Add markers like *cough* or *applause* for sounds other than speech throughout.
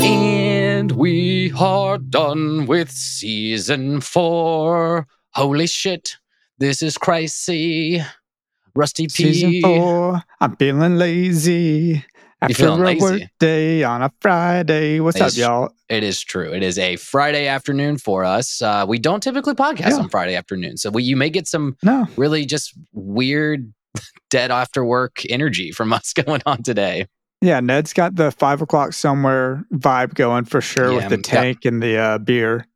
And we are done with season four. Holy shit, this is crazy. Rusty P. Season four. I'm feeling lazy. After a lazy? work day on a Friday. What's It's- up, y'all? It is true. It is a Friday afternoon for us. Uh, we don't typically podcast Yeah. on Friday afternoon, so we, you may get some No. really just weird, *laughs* dead after work energy from us *laughs* going on today. Yeah, Ned's got the five o'clock somewhere vibe going for sure Yeah, with the got- tank and the uh, beer.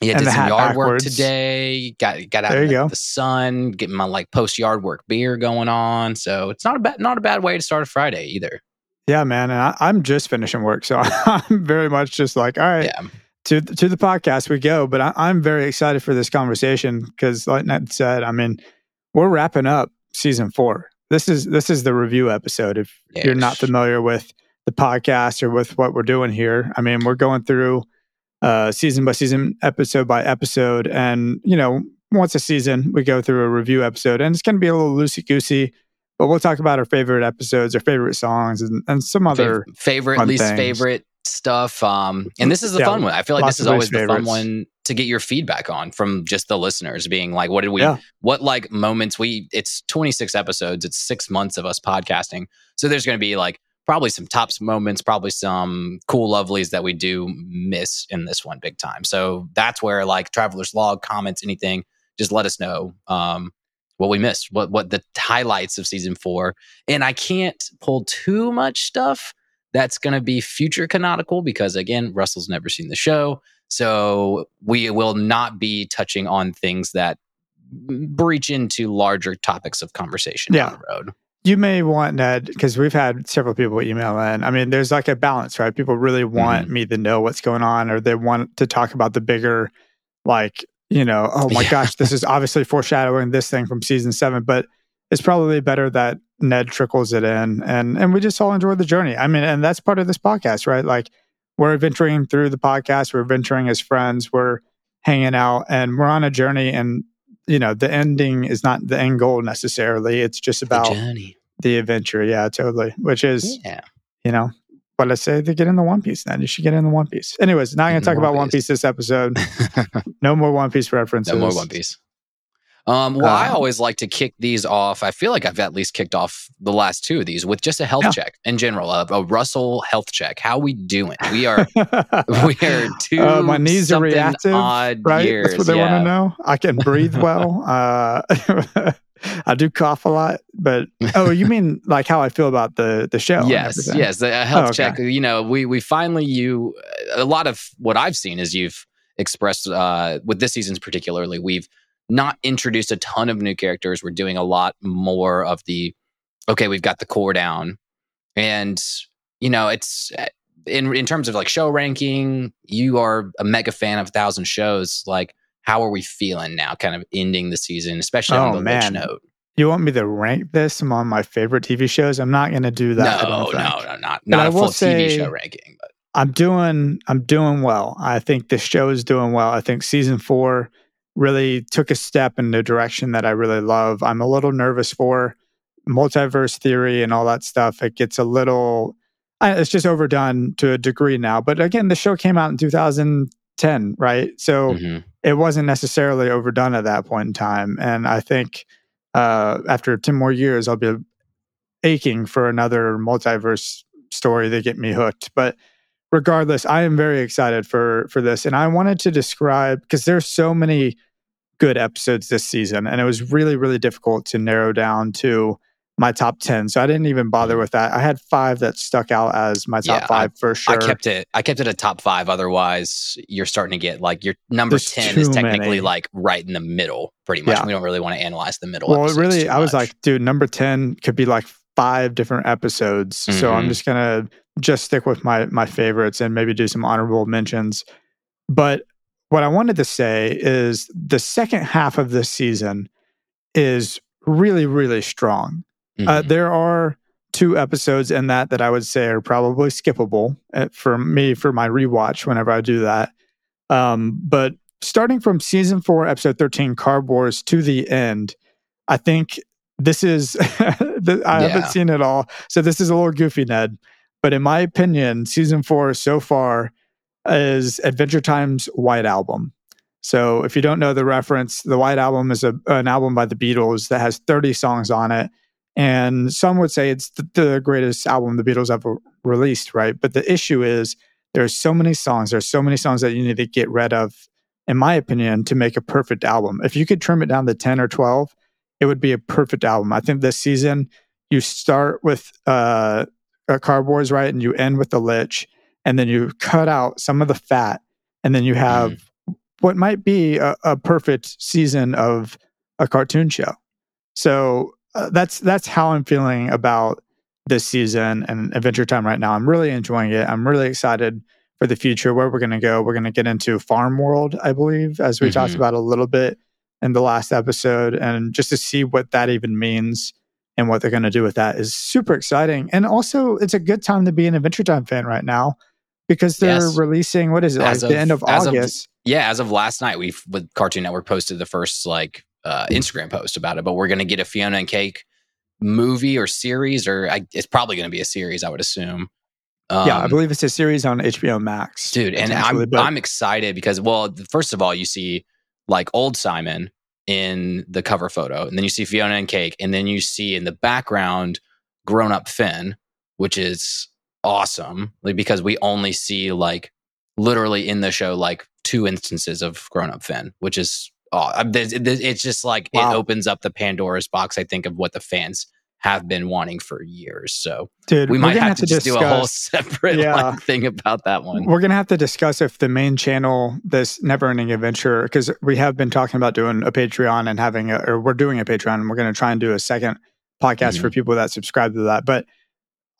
Yeah, And did some yard work today. Got got out There in you the, go. the sun, getting my like post yard work beer going on. So it's not a bad not a bad way to start a Friday either. Yeah, man. And I, I'm just finishing work. So *laughs* I'm very much just like, all right, Yeah, to, to the podcast we go. But I, I'm very excited for this conversation because, like Ned said, I mean, we're wrapping up season four. This is this is the review episode. If you're not familiar with the podcast or with what we're doing here, I mean, we're going through uh, season by season, episode by episode, and you know, once a season we go through a review episode, and it's going to be a little loosey goosey. But we'll talk about our favorite episodes, our favorite songs, and, and some other. Fav- favorite, least things. favorite stuff. Um, and this is the Yeah, fun one. I feel like this is always the fun one to get your feedback on from just the listeners being like, what did we, Yeah. what like moments we, it's 26 episodes, it's six months of us podcasting. So there's going to be like probably some tops moments, probably some cool lovelies that we do miss in this one big time. So that's where like traveler's log comments, anything, just let us know. Um, what we missed, what what the highlights of season four, and I can't pull too much stuff that's going to be future canonical because again russell's never seen the show so we will not be touching on things that breach into larger topics of conversation Yeah. down the road you may want Ned because we've had several people email in. I mean, there's like a balance, right? People really want Mm-hmm. me to know what's going on, or they want to talk about the bigger, like you know, oh my Yeah. gosh, this is *laughs* obviously foreshadowing this thing from season seven, but it's probably better that Ned trickles it in, and and we just all enjoy the journey. I mean, and that's part of this podcast, right? Like we're adventuring through the podcast, we're adventuring as friends, we're hanging out, and we're on a journey, and you know, the ending is not the end goal necessarily. It's just the about journey the adventure. Yeah, totally. Which is, yeah you know, what I say to get in the One Piece. Then you should get in the One Piece. Anyways, not going to talk about One One Piece this episode. *laughs* No more One Piece references. no more one piece um, well i Um, always like to kick these off i feel like i've at least kicked off the last two of these with just a health Yeah. check in general a, a russell health check how we doing we are *laughs* we are two Uh, my knees are reactive, odd right? years That's what they yeah. want to know. I can breathe well. Uh, *laughs* I do cough a lot, but oh, you mean *laughs* like how I feel about the the show? yes yes the uh, health Oh, okay. check you know we we finally you a lot of what i've seen is you've expressed uh with this season's particularly we've not introduced a ton of new characters we're doing a lot more of the okay we've got the core down and you know it's uh, in in terms of like show ranking you are a mega fan of a thousand shows like how are we feeling now kind of ending the season especially on Oh, the man. rich note You want me to rank this among my favorite TV shows? I'm not going to do that. No no no not not a full tv show ranking but I'm doing I'm doing well. I think the show is doing well. I think season 4 really took a step in the direction that I really love. I'm a little nervous for multiverse theory and all that stuff. It gets a little it's just overdone to a degree now. But again, the show came out in 2010, right? So Mhm. it wasn't necessarily overdone at that point in time. And I think uh, after 10 more years, I'll be aching for another multiverse story to get me hooked. But regardless, I am very excited for for this. And I wanted to describe because there's so many good episodes this season, and it was really, really difficult to narrow down to my top 10. So I didn't even bother with that. I had five that stuck out as my top Yeah, five for sure. I kept it. I kept it a top five. Otherwise, you're starting to get like your number There's ten is technically many. like right in the middle, pretty much. Yeah. We don't really want to analyze the middle. well, really, I was like, dude, number 10 could be like five different episodes. So I'm Mhm. just going to just stick with my, my favorites and maybe do some honorable mentions. But what I wanted to say is the second half of this season is really, really strong. Uh, Mhm. there are two episodes in that that I would say are probably skippable uh, for me for my rewatch whenever I do that. Um, but starting from season four, episode 13, Card Wars to the end, I think this is, *laughs* I yeah. haven't seen it all. So this is a little goofy, Ned. But in my opinion, season four so far is Adventure Time's White Album. So if you don't know the reference, the White Album is a, an album by the Beatles that has 30 songs on it. And some would say it's the, the greatest album the Beatles ever released, right? But the issue is there's so many songs, there's so many songs that you need to get rid of, in my opinion, to make a perfect album. If you could trim it down to 10 or 12, it would be a perfect album. I think this season you start with uh, a Card Wars, right? And you end with the Lich, and then you cut out some of the fat, and then you have mm. what might be a, a, perfect season of a cartoon show. So uh, that's that's how I'm feeling about this season and Adventure Time right now. I'm really enjoying it. I'm really excited for the future where we're going to go. We're going to get into Farm World, I believe, as we mm-hmm. talked about a little bit in the last episode, and just to see what that even means and what they're going to do with that is super exciting. And also, it's a good time to be an Adventure Time fan right now because they're yes. releasing what is it like of, the end of August? Of, yeah, as of last night, we with Cartoon Network posted the first like uh, Instagram post about it, but we're going to get a Fiona and Cake movie or series, or I, it's probably going to be a series, I would assume. Um, yeah, I um, believe it's a series on HBO Max, dude. And I'm but- I'm excited because well, first of all, you see like old Simon in the cover photo, and then you see Fiona and Cake, and then you see in the background grown up Finn, which is awesome, like because we only see like literally in the show like two instances of grown up Finn, which is oh, it's just like wow. it opens up the Pandora's box. I think of what the fans have been wanting for years. So, dude, we might have, have, to, just discuss, do a whole *laughs* separate yeah, like, thing about that one. We're gonna have to discuss if the main channel, this never-ending adventure, because we have been talking about doing a Patreon and having, a, or we're doing a Patreon, and we're gonna try and do a second podcast mm-hmm. for people that subscribe to that. But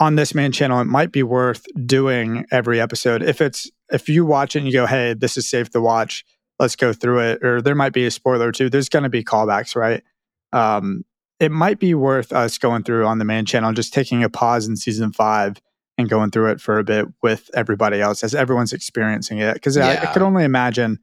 on this main channel, it might be worth doing every episode if it's if you watch it and you go, hey, this is safe to watch let's go through it or there might be a spoiler too there's going to be callbacks right um, it might be worth us going through on the main channel just taking a pause in season five and going through it for a bit with everybody else as everyone's experiencing it because yeah. I, I, could only imagine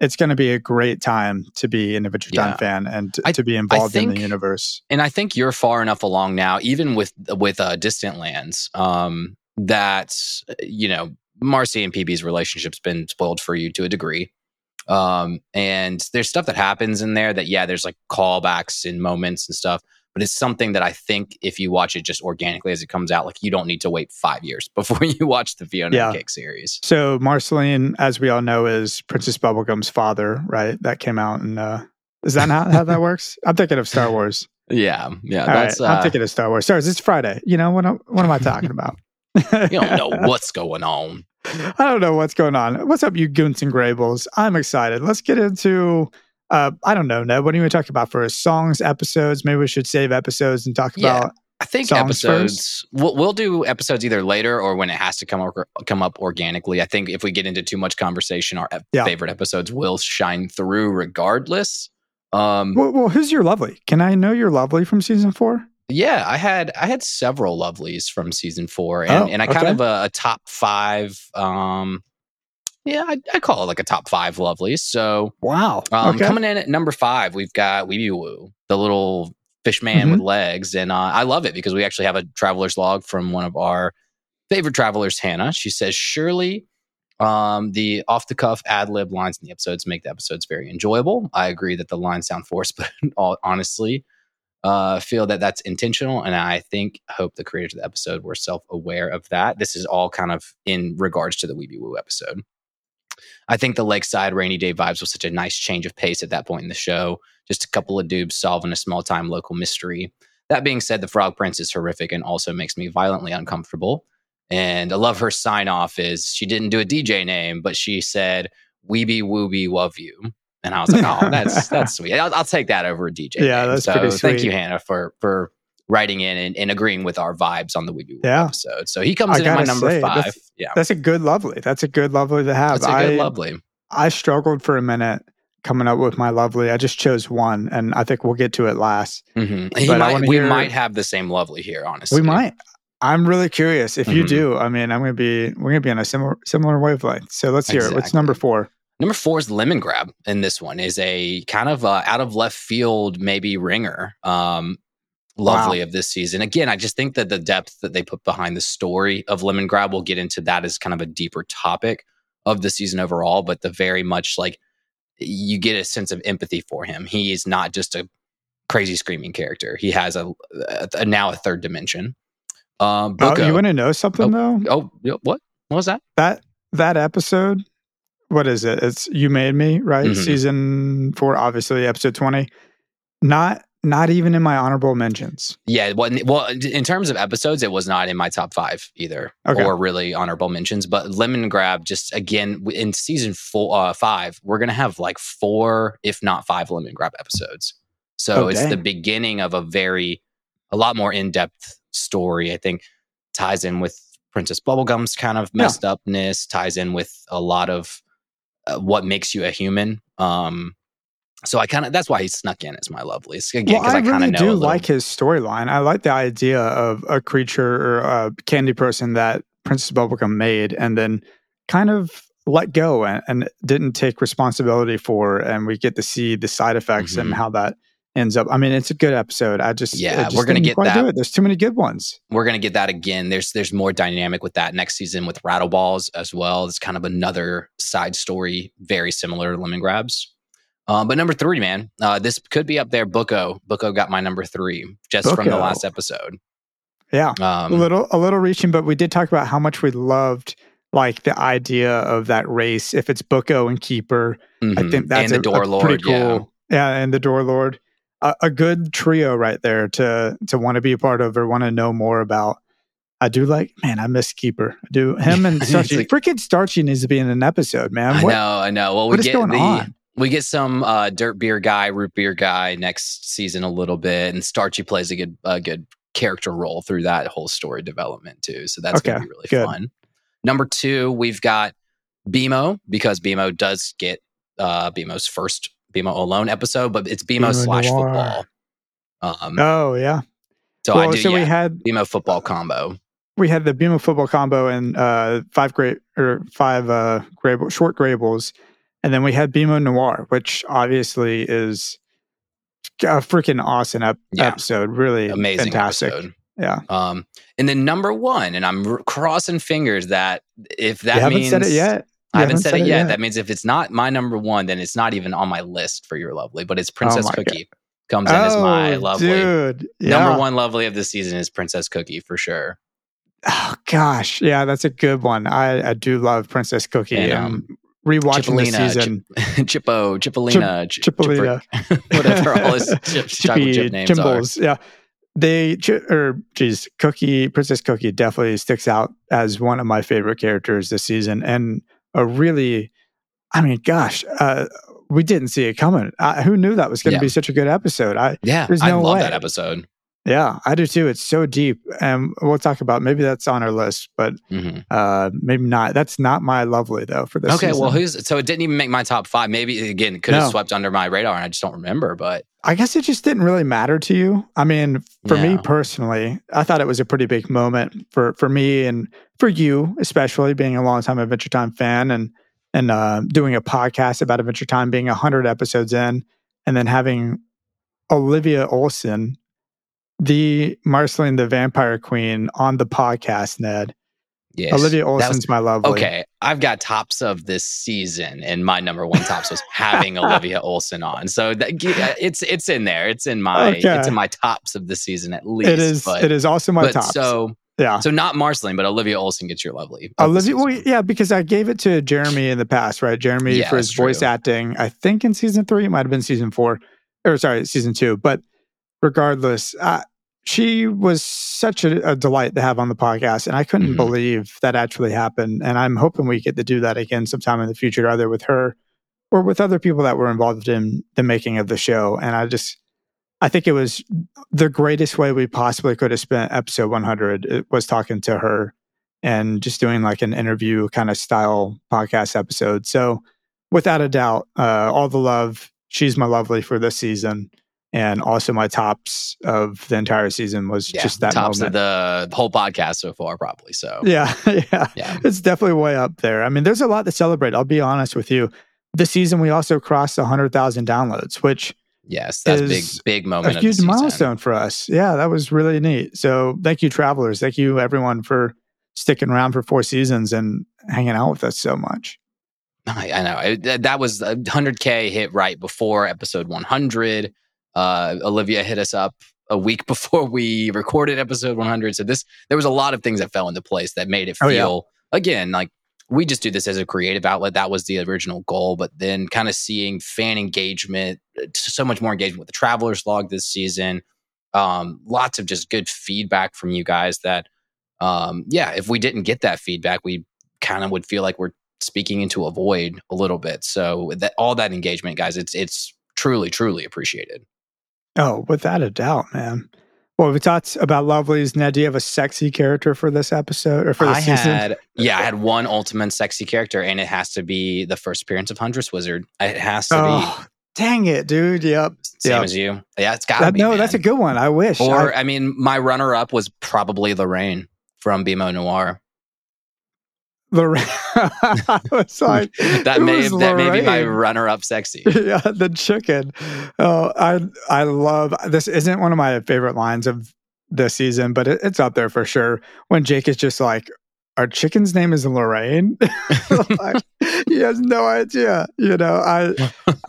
it's going to be a great time to be an Adventure Time yeah. fan and to, I, to be involved think, in the universe. And I think you're far enough along now, even with with uh, Distant Lands, um, that you know Marcy and PB's relationship's been spoiled for you to a degree. Um, and there's stuff that happens in there that, yeah, there's like callbacks and moments and stuff, but it's something that I think if you watch it just organically as it comes out, like you don't need to wait five years *laughs* before you watch the Fiona yeah. Cake series. So Marceline, as we all know, is Princess Bubblegum's father, right? That came out and, uh, is that how, how that *laughs* works? I'm thinking of Star Wars. Yeah, yeah. All that's, right. I'm uh, thinking of Star Wars. Stars. It's Friday. You know what? What am I talking about? You don't know *laughs* what's going on. I don't know what's going on. What's up, you goons and grables? I'm excited. Let's get into uh, I don't know, Ned. What do you want to talk about for us? songs, episodes? Maybe we should save episodes and talk yeah, about. I think episodes. We'll, we'll, do episodes either later or when it has to come up, come up organically. I think if we get into too much conversation, our yeah. favorite episodes will shine through regardless. Um, well, well, who's your lovely? Can I know your lovely from season four? Yeah, I had I had several lovelies from season four, and, oh, and I okay. kind of a, a, top five. Um, yeah, I, I, call it like a top five lovelies. So wow, um, okay. coming in at number five, we've got Weeby Woo, the little fish man mm-hmm. with legs, and uh, I love it because we actually have a traveler's log from one of our favorite travelers, Hannah. She says, "Surely." Um, the off the cuff ad lib lines in the episodes make the episodes very enjoyable. I agree that the lines sound forced, *laughs* but all, honestly, uh, feel that that's intentional. And I think, hope the creators of the episode were self aware of that. This is all kind of in regards to the Weeby Woo episode. I think the lakeside rainy day vibes was such a nice change of pace at that point in the show. Just a couple of dudes solving a small time local mystery. That being said, the Frog Prince is horrific and also makes me violently uncomfortable. And I love her sign off is she didn't do a DJ name, but she said, Weeby Wooby Love You. And I was like, oh, that's *laughs* that's sweet. I'll, I'll, take that over a DJ. Yeah, that's so pretty sweet. Thank you, Hannah, for for writing in and, and agreeing with our vibes on the Weeby yeah. episode. So he comes I in at my number say, five. That's, yeah, that's a good lovely. That's a good lovely to have. That's a good I, lovely. I struggled for a minute coming up with my lovely. I just chose one, and I think we'll get to it last. Mm-hmm. Might, we hear, might have the same lovely here, honestly. We might. I'm really curious. If you mm-hmm. do, I mean, I'm gonna be we're gonna be on a similar similar wavelength. So let's hear exactly. it. What's number four? Number four is Lemongrab, and this one is a kind of uh, out of left field, maybe ringer. Um, lovely wow. of this season. Again, I just think that the depth that they put behind the story of Lemongrab, we'll get into that as kind of a deeper topic of the season overall. But the very much like you get a sense of empathy for him. He is not just a crazy screaming character. He has a, a, a now a third dimension. Um, oh, you want to know something oh, though? Oh, what? What was that? That that episode. What is it? It's you made me right. Mm-hmm. Season four, obviously, episode twenty. Not not even in my honorable mentions. Yeah, well, well, in terms of episodes, it was not in my top five either, okay. or really honorable mentions. But Lemon Grab, just again in season four, uh, five, we're gonna have like four, if not five, Lemon Grab episodes. So it's the beginning of a very, a lot more in depth story, I think ties in with Princess Bubblegum's kind of messed yeah. upness, ties in with a lot of uh, what makes you a human. Um, so I kind of that's why he snuck in as my loveliest again because well, I, I kind of really do like his storyline. I like the idea of a creature or a candy person that Princess Bubblegum made and then kind of let go and, and didn't take responsibility for, and we get to see the side effects mm-hmm. and how that ends up. I mean, it's a good episode. I just yeah, just we're gonna get that. There's too many good ones. We're gonna get that again. There's there's more dynamic with that next season with Rattleballs as well. It's kind of another side story, very similar to Lemongrabs. Uh, but number three, man, uh, this could be up there. Booko, Booko got my number three just from the last episode. Yeah, um, a little a little reaching, but we did talk about how much we loved like the idea of that race. If it's Booko and Keeper, mm-hmm. I think that's and the a, Door a Lord, pretty cool. Yeah. yeah, and the Door Lord a, a good trio right there to to want to be a part of or want to know more about. I do like, man, I miss Keeper. I do him and *laughs* Starchy. like, Freaking Starchy needs to be in an episode, man. What, I know, I know. Well, we get going the, on? We get some uh, dirt beer guy, root beer guy next season a little bit, and Starchy plays a good a good character role through that whole story development too. So that's okay, gonna be really good. fun. Number two, we've got BMO because BMO does get uh, BMO's first BMO alone episode, but it's BMO, BMO slash Noir. football. Um, oh yeah. So well, I do. So yeah, we had BMO football combo. We had the BMO football combo and uh, five great or five uh, Grable, short Grables, and then we had BMO Noir, which obviously is a freaking awesome ep- yeah. episode. Really amazing, fantastic. Episode. Yeah. Um, and then number one, and I'm r- crossing fingers that if that you means haven't said it yet. I haven't said, said it, yet. yet. That means if it's not my number one, then it's not even on my list for your lovely, but it's oh Princess oh Cookie. God. Comes in oh, as my oh, lovely. Dude. Yeah. Number one lovely of the season is Princess Cookie for sure. Oh gosh. Yeah, that's a good one. I, I do love Princess Cookie. And, um, rewatching Chippolina, the season. *laughs* Chip, Chippo, Chippolina, *laughs* Chip, Chippolina. whatever all his *laughs* chip, Chippy, chip names Jimbles, are. Yeah. They, or geez, Cookie, Princess Cookie definitely sticks out as one of my favorite characters this season. And a really, I mean, gosh, uh, we didn't see it coming. Uh, who knew that was going to yeah. be such a good episode? I yeah, there's no I love way. that episode. Yeah, I do too. It's so deep, and we'll talk about maybe that's on our list, but mm-hmm. uh, maybe not. That's not my lovely though for this. Okay, season. well, who's so it didn't even make my top five. Maybe again, could have no. swept under my radar, and I just don't remember. But I guess it just didn't really matter to you. I mean, for yeah. me personally, I thought it was a pretty big moment for for me and for you, especially being a long time Adventure Time fan and and uh, doing a podcast about Adventure Time, being hundred episodes in, and then having Olivia Olson the Marceline the Vampire Queen on the podcast, Ned. Yes. Olivia Olson's was, my lovely. Okay. I've got tops of this season, and my number one tops was *laughs* having Olivia Olson on. So that, it's it's in there. It's in my okay. it's in my tops of the season at least. It is but, it is also my tops. So yeah. So not Marceline, but Olivia Olson gets your lovely. Olivia, well, yeah, because I gave it to Jeremy in the past, right? Jeremy yeah, for his voice true. acting. I think in season three, it might have been season four, or sorry, season two. But regardless, uh, she was such a, a, delight to have on the podcast, and I couldn't mm-hmm. believe that actually happened. And I'm hoping we get to do that again sometime in the future, either with her or with other people that were involved in the making of the show. And I just, I think it was the greatest way we possibly could have spent episode 100 it was talking to her and just doing like an interview kind of style podcast episode. So without a doubt, uh, all the love. She's my lovely for this season, and also my tops of the entire season was Yeah, just that tops moment. of the whole podcast so far, probably. So *laughs* yeah, yeah, Yeah. it's definitely way up there. I mean, there's a lot to celebrate. I'll be honest with you. This season, we also crossed 100,000 downloads, which yes, that's a big, big a moment. of the huge milestone for us. Yeah, that was really neat. So thank you, travelers. Thank you, everyone, for sticking around for four seasons and hanging out with us so much. I, *laughs* I know that was 100k hit right before episode 100. Uh, Olivia hit us up a week *laughs* before we recorded episode 100. So this there was a lot of things that fell into place that made it Oh, feel yeah. again like we just do this as a creative outlet. That was the original goal, but then kind of seeing fan engagement, uh, so much more engagement with the Travelers Log this season. Um, lots of just good feedback from you guys. That um, yeah, if we didn't get that feedback, we kind of would feel like we're speaking into a void a little bit. So that all that engagement, guys, it's it's truly truly appreciated. Oh, without a doubt, man. Well, we talked about Lovely's. Ned, do you have a sexy character for this episode or for the I season? had yeah, I had one ultimate sexy character, and it has to be the first appearance of Huntress Wizard. It has to oh, dang it, dude. Yep. be same yep. as you. Yeah, it's got That- be. no, that's a good one. I wish. Or I- I, mean, my runner up was probably Lorraine from BMO Noir. Lorraine. *laughs* I was *laughs* like, That may that may be my *laughs* runner up sexy. yeah, the chicken. Oh, I I love this. Isn't one of my favorite lines of this season, but it, it's up there for sure. When Jake is just like, "Our chicken's name is Lorraine." Like, he has no idea. You know, I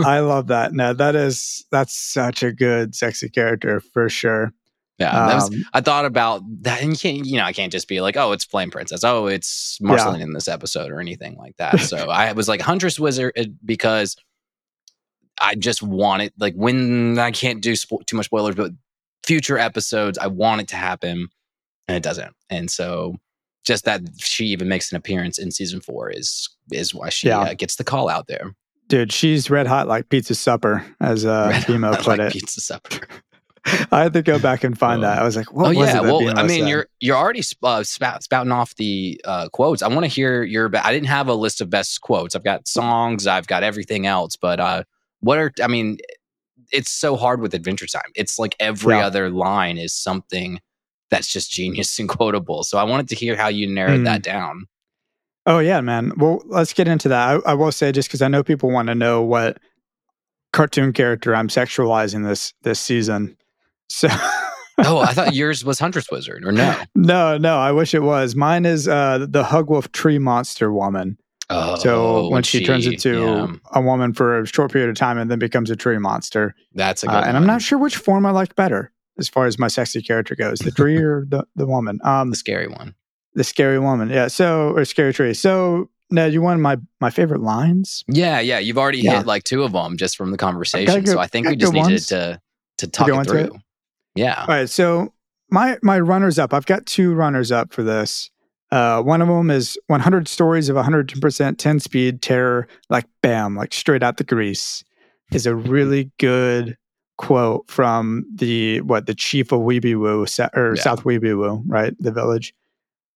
I love that. No, that is that's such a good sexy character for sure. Yeah, that was Um, I thought about that, and you can't, you know, I can't just be like, oh, it's Flame Princess, oh, it's Marceline in this episode or anything like that. So *laughs* I was like Huntress Wizard uh, because I just want it. Like when I can't do spo- too much spoilers, but future episodes, I want it to happen, and it doesn't. And so just that she even makes an appearance in season four is is why she Yeah. uh, gets the call out there. dude, she's red hot like pizza supper, as uh, Red *laughs* Bimo put like it. Pizza supper. *laughs* *laughs* I had to go back and find Oh. that. I was like, what oh was yeah, well, I mean, said? you're you're already sp- uh, spout, spouting off the uh, quotes. I want to hear your. I didn't have a list of best quotes. I've got songs. I've got everything else. But uh, what are? I mean, it's so hard with Adventure Time. It's like every Yeah. other line is something that's just genius *laughs* and quotable. So I wanted to hear how you narrowed Mm. that down. Oh yeah, man. Well, let's get into that. I, I will say just because I know people want to know what cartoon character I'm sexualizing this this season. So Oh, I thought *laughs* yours was Huntress Wizard, or no? no, no, I wish it was. Mine is uh, the Hugwolf Tree Monster Woman. Oh, so when she, turns into yeah, a woman for a short period of time and then becomes a tree monster, that's a good uh, and I'm not sure which form I like better as far as my sexy character goes, the tree or the the woman. Um, the scary one. the scary woman, yeah. So or scary tree. So now you want my my favorite lines? Yeah, yeah. You've already Yeah. hit like two of them just from the conversation. good- so I think we just needed ones. to to talk go it through. it? Yeah. All right, so my my runners up. I've got two runners up for this. Uh, one of them is 100 stories of 100% 10 speed terror, like bam, like straight out the grease, is a really good quote from the what the chief of Weeby Woo or Yeah. South Weeby Woo, right? The village.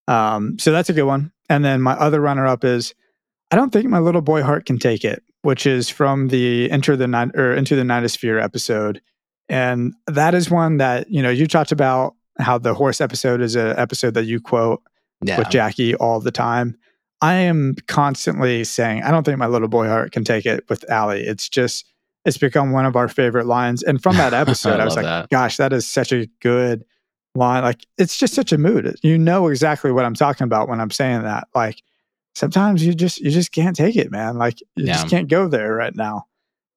Um, so that's a good one. And then my other runner up is I don't think my little boy heart can take it, which is from the Enter the Night or Into the Nightosphere episode. And that is one that, you know, you talked about how the horse episode is an episode that you quote Yeah. with Jackie all the time. I am constantly saying, I don't think my little boy heart can take it with Allie. It's just, it's become one of our favorite lines. And from that *laughs* episode, I, was like, that. gosh, that is such a good line. Like, it's just such a mood. You know exactly what I'm talking about when I'm saying that. Like, sometimes you just, you just can't take it, man. Like, you just can't go there right now.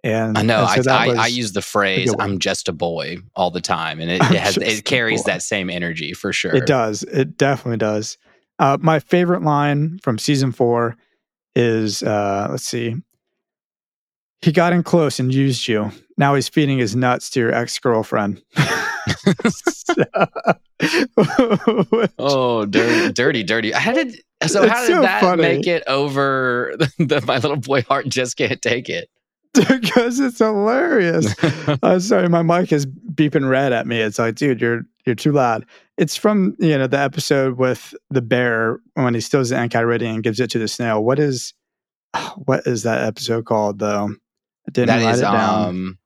And I know. and so I, I, I use the phrase "I'm just a boy" all the time, and it, *laughs* it has it carries that same energy for sure. It does. It definitely does. Uh, my favorite line from season four is uh, let's see. He got in close and used you. Now he's feeding his nuts to your ex girlfriend. *laughs* *laughs* Oh, dirty, dirty, dirty. How did so? It's how did so that funny. make it over? The, my little boy heart just can't take it. *laughs* because it's hilarious. *laughs* uh, sorry, my mic is beeping red at me. It's like, dude, you're you're too loud. It's from you know the episode with the bear when he steals the Enchiridion and gives it to the snail. What is *sighs* what is that episode called though? I didn't That write is it down. um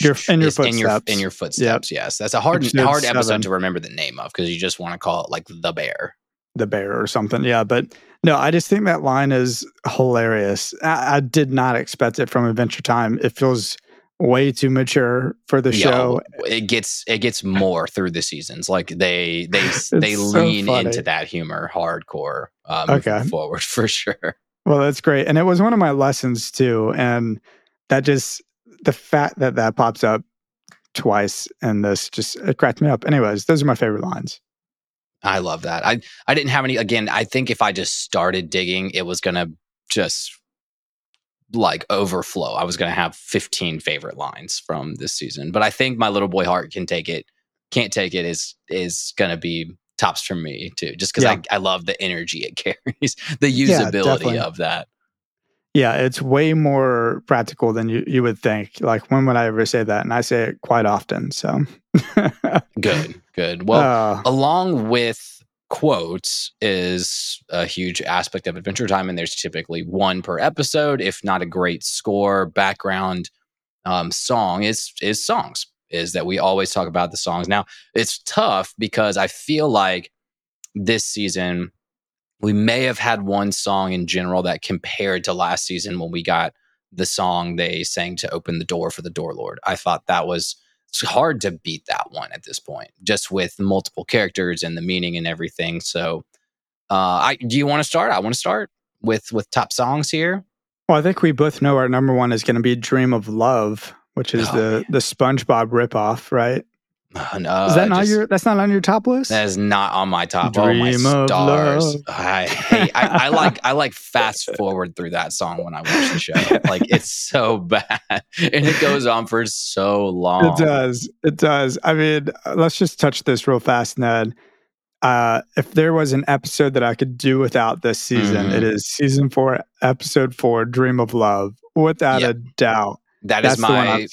Your- in your it's in your footsteps. in your footsteps. Yes, that's a hard Episode hard episode seven. to remember the name of because you just want to call it like the bear. The bear or something. Yeah, but no, I just think that line is hilarious. I, I did not expect it from Adventure Time. It feels way too mature for the Yo, show. it gets it gets more through the seasons. Like they they *laughs* they so lean funny. into that humor hardcore. Uh, moving Okay. forward *laughs* for sure. Well, that's great, and it was one of my lessons too. And that just the fact that that pops up twice in this just it cracked me up. Anyways, those are my favorite lines. I love that. I I didn't have any. Again, I think if I just started digging, it was gonna just like overflow. I was gonna have 15 favorite lines from this season. But I think my little boy heart can take it. Can't take it is is gonna be tops for me too. Just because Yeah. I I love the energy it *laughs* carries, the usability definitely. of that. Yeah, it's way more practical than you, you would think. Like, when would I ever say that? And I say it quite often. So, *laughs* Good, good. Well, Uh, along with quotes is a huge aspect of adventure time and there's typically one per episode if not a great score background um, song is is songs is that we always talk about the songs now it's tough because i feel like this season we may have had one song in general that compared to last season when we got the song they sang to open the door for the door lord i thought that was it's hard to beat that one at this point, just with multiple characters and the meaning and everything. So, uh, I do you want to start? I want to start with with top songs here. well, I think we both know our number one is going to be Dream of Love, which is Oh, the, man. the SpongeBob ripoff, right? *sighs* Uh, no, is that not just- your, that's not on your top list? That is not on my top. oh my Dream of stars! love. I hate. I, I like. I like fast forward through that song when I watch the show. *laughs* Like it's so bad, and it goes on for so long. It does. It does. I mean, uh, let's just touch this real fast, Ned. Uh, if there was an episode that I could do without this season, Mhm. it is season four, episode four, Dream of Love, without Yep. a doubt. That is That's my.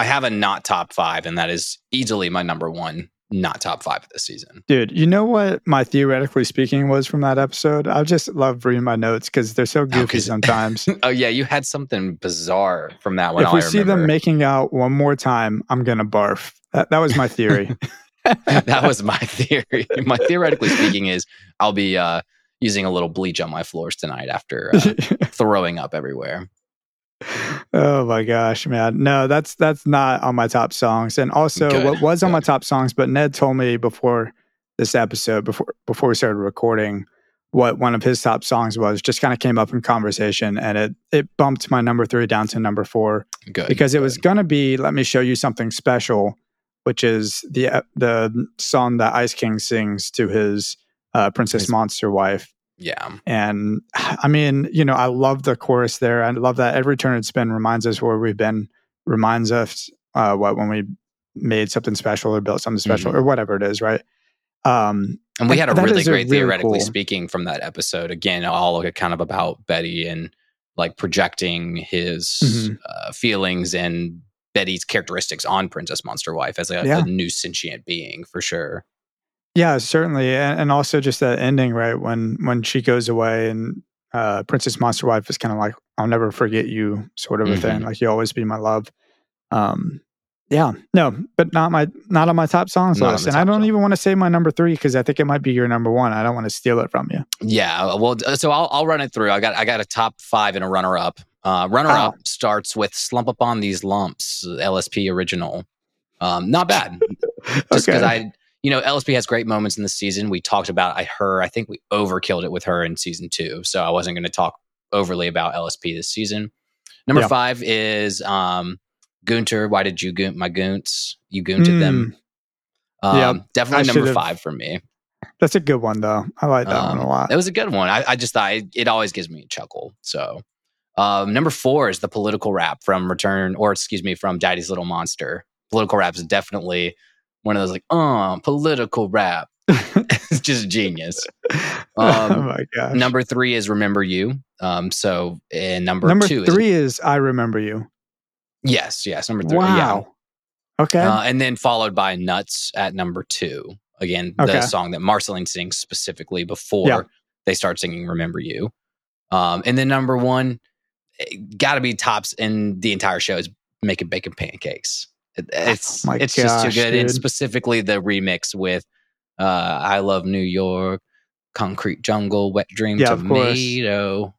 I have a not top five, and that is easily my number one not top five of this season. Dude, you know what my theoretically speaking was from that episode? I just love reading my notes because they're so goofy 'cause- *laughs* sometimes. Oh yeah, you had something bizarre from that one. if we see them making out one more time, I'm gonna barf. That, that was my theory. *laughs* *laughs* that was my theory. My theoretically speaking is I'll be uh, using a little bleach on my floors tonight after uh, throwing up everywhere. Oh my gosh, man. No, that's that's not on my top songs. And also Good, what was on my top songs, but Ned told me before this episode, before before we started recording, what one of his top songs was, just kind of came up in conversation and it it bumped my number three down to number four Good because it was gonna be let me show you something special, which is the the song that Ice King sings to his uh, Princess His- Monster wife. Yeah. And I mean, you know, I love the chorus there. I love that every turn and spin reminds us where we've been, reminds us uh, what when we made something special or built something special Mhm. or whatever it is, right? Um, And we had a really is a great really theoretically cool- speaking from that episode. Again, all kind of about Betty and like projecting his Mhm. uh, feelings and Betty's characteristics on Princess Monster Wife as a, Yeah. a new sentient being for sure. Yeah, certainly, and, and also just that ending, right? When when she goes away and uh, Princess Monster Wife is kind of like, "I'll never forget you," sort of a thing. Like you'll always be my love. Um, yeah, no, but not my not on my top songs Not list, and I don't song. even want to say my number three because I think it might be your number one. I don't want to steal it from you. Yeah, well, so I'll, I'll run it through. I got I got a top five and a runner up. Uh, runner up starts with "Slump Upon These Lumps," LSP original. Um, not bad, *laughs* just because I, you know, LSP has great moments in the season. We talked about I her. I think we overkilled it with her in season two, so I wasn't going to talk overly about LSP this season. Number Yeah. five is um, Gunter. Why did you goont my goonts? You goonted them. Um, Mm. Yeah, definitely I number five for me. That's a good one though. I like that one Um, a lot. It was a good one. I, I just thought it, it always gives me a chuckle. So, um, number four is the political rap from Return, or excuse me, from Daddy's Little Monster. Political rap is definitely one of those like, oh, political rap. *laughs* it's just genius. *laughs* oh um, my gosh. Number three is Remember You. Um, so, and number, Number two three is is I remember you. yes, yes, number three. Wow. Yeah. Okay. Uh, and then followed by Nuts at number two. Again, Okay. the song that Marceline sings specifically before Yeah. they start singing Remember You. Um, and then number one, got to be tops in the entire show is making bacon pancakes. It, it's Oh it's just too gosh, good, and specifically the remix with uh, "I Love New York," "Concrete Jungle," "Wet Dream," Yeah. "Tomato."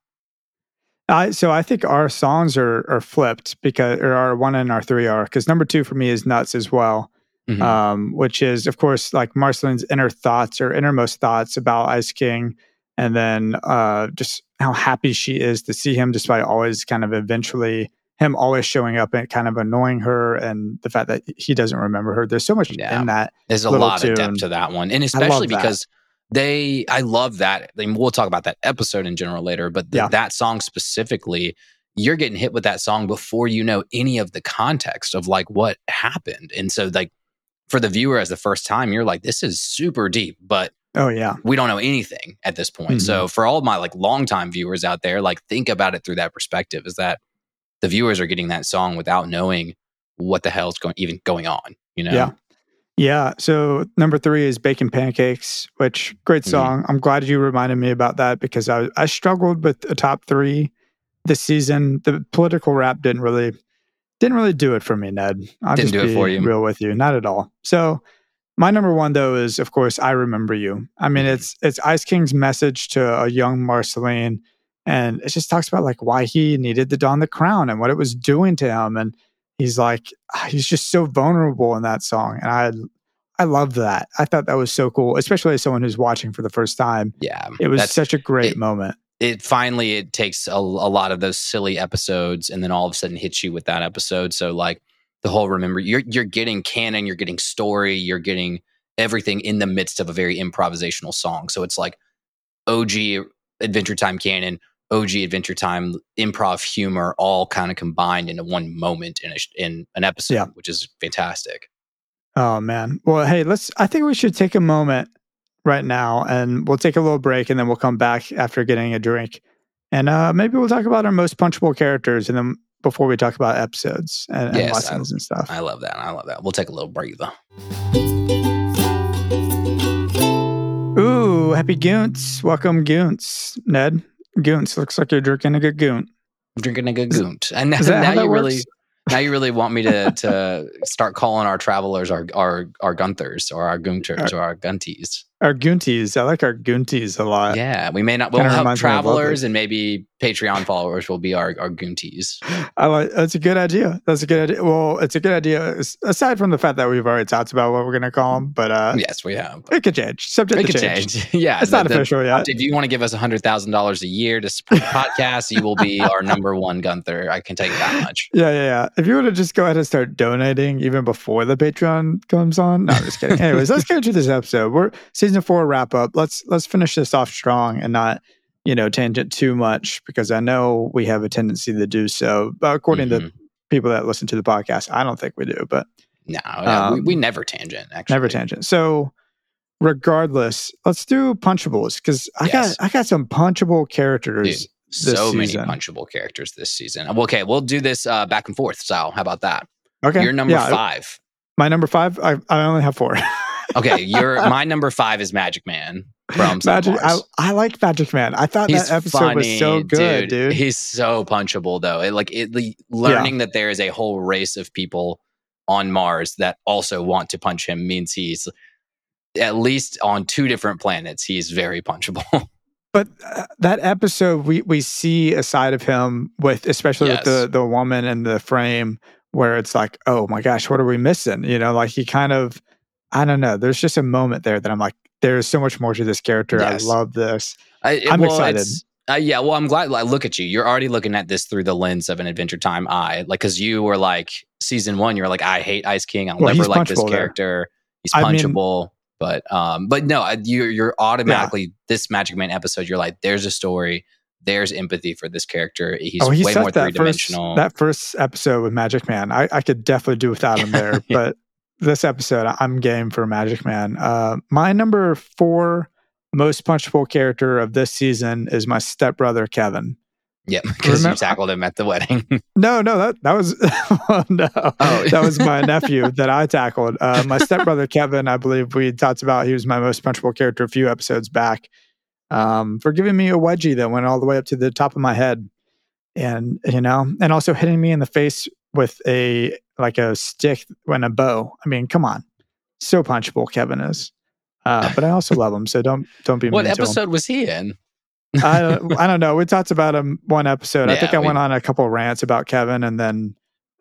I so I think our songs are are flipped because or our one and our three are because number two for me is nuts as well. Mhm. um, which is, of course, like Marceline's inner thoughts or innermost thoughts about Ice King, and then uh, just how happy she is to see him, despite always kind of eventually him always showing up and kind of annoying her, and the fact that he doesn't remember her. There's so much Yeah. in that. There's a lot of depth to that one, and especially because they, I love that. I mean, we'll talk about that episode in general later, but th- Yeah. that song specifically, you're getting hit with that song before you know any of the context of like what happened, and so like for the viewer as the first time, you're like, this is super deep, but Oh yeah, we don't know anything at this point. So mm-hmm. for all my like longtime viewers out there, like think about it through that perspective: is that the viewers are getting that song without knowing what the hell's going even going on. You know? Yeah. yeah. So number three is Bacon Pancakes, which great Mhm. song. I'm glad you reminded me about that because I I struggled with a top three this season. The political rap didn't really didn't really do it for me, Ned. I'll Didn't just do it be for you. Real with you, not at all. So my number one though is of course I remember you. I mean Mhm. it's it's Ice King's message to a young Marceline, and it just talks about like why he needed to don the crown and what it was doing to him, and he's like ah, he's just so vulnerable in that song, and I I love that. I thought that was so cool, especially as someone who's watching for the first time. Yeah. It was such a great it- moment. it finally it takes a, a lot of those silly episodes and then all of a sudden hits you with that episode so like the whole remember you're you're getting canon you're getting story you're getting everything in the midst of a very improvisational song so it's like og adventure time canon og adventure time improv humor all kind of combined into one moment in a, in an episode Yeah. which is fantastic Oh man. Well, hey, let's I think we should take a moment right now and we'll take a little break and then we'll come back after getting a drink. And uh maybe we'll talk about our most punchable characters and then before we talk about episodes and, and Yes, lessons and stuff. i love that i love that we'll take a little break though. Ooh, happy Goonts. Welcome, Goonts. Ned. Goonts. Looks like you're drinking a good goont. I'm drinking a good goont. And now, Is that now how you that really now you really want me to *laughs* to start calling our travelers our our our Gunthers or our Goonters uh, or our Gunties. Our Goonties. I like our Goonties a lot. Yeah, we may not. We'll Kinda have reminds me of travelers and maybe Patreon followers will be our our Goonties. I like that's a good idea. That's a good idea. Well, it's a good idea as- aside from the fact that we've already talked about what we're going to call them, but uh, Yes, we have. it could change. Subject We to can change. change. *laughs* yeah, It's not official yet. If you want to give us hundred thousand dollars a year to support the podcast, you will be *laughs* our number one Gunther. I can tell you that much. Yeah, yeah, yeah. If you were to just go ahead and start donating even before the Patreon comes on, no, I'm just kidding. Anyways, let's get into this episode. We're season four wrap up. Let's let's finish this off strong and not you know tangent too much because I know we have a tendency to do so. But according to Mhm. people that listen to the podcast, I don't think we do. But no, yeah, we, Um, we never tangent. Actually, never tangent. So regardless, let's do punchables because I Yes. got I got some punchable characters. Dude, so many punchable characters this season. Okay, we'll do this uh, back and forth. Sal, how about that? Okay, You're number Yeah, five. My number five. I, I only have four. *laughs* Okay, your my number five is Magic Man from Magic. I, I like Magic Man. I thought He's that episode funny, was so good, dude. He's so punchable, though. It, like it, the, learning that there is a whole race of people on Mars that also want to punch him means he's at least on two different planets. He's very punchable. *laughs* But uh, that episode, we we see a side of him with, especially Yes. with the the woman in the frame, where it's like, oh my gosh, what are we missing? You know, like he kind of, I don't know. There's just a moment there that I'm like, there's so much more to this character. Yes. I love this. I, I'm well, excited. Uh, yeah, well, I'm glad. Like, look at you. You're already looking at this through the lens of an Adventure Time eye. Like, because you were like season one, you were like, I hate Ice King. I'll Well, never like this punchable there. character. He's I mean- punchable. but um, but no, you're you're automatically this Magic Man episode. You're like, there's a story. There's empathy for this character. He's oh, he way more three dimensional. that first episode with Magic Man. I, I could definitely do without him there, *laughs* Yeah. but this episode, I'm game for Magic Man. Uh, my number four most punchable character of this season is my stepbrother Kevin. yeah, *laughs* because you tackled him at the wedding. *laughs* No, no, that that was *laughs* no, Oh. that was my nephew that I tackled. Uh, my stepbrother Kevin, I believe we talked about. He was my most punchable character a few episodes back. um, for giving me a wedgie that went all the way up to the top of my head, and you know, and also hitting me in the face with a like a stick and a bow. I mean, come on, so punchable Kevin is. Uh, but I also love him, so don't don't be. What episode was he in? I don't, I don't know. We talked about him one episode. Yeah, I think I we, went on a couple rants about Kevin, and then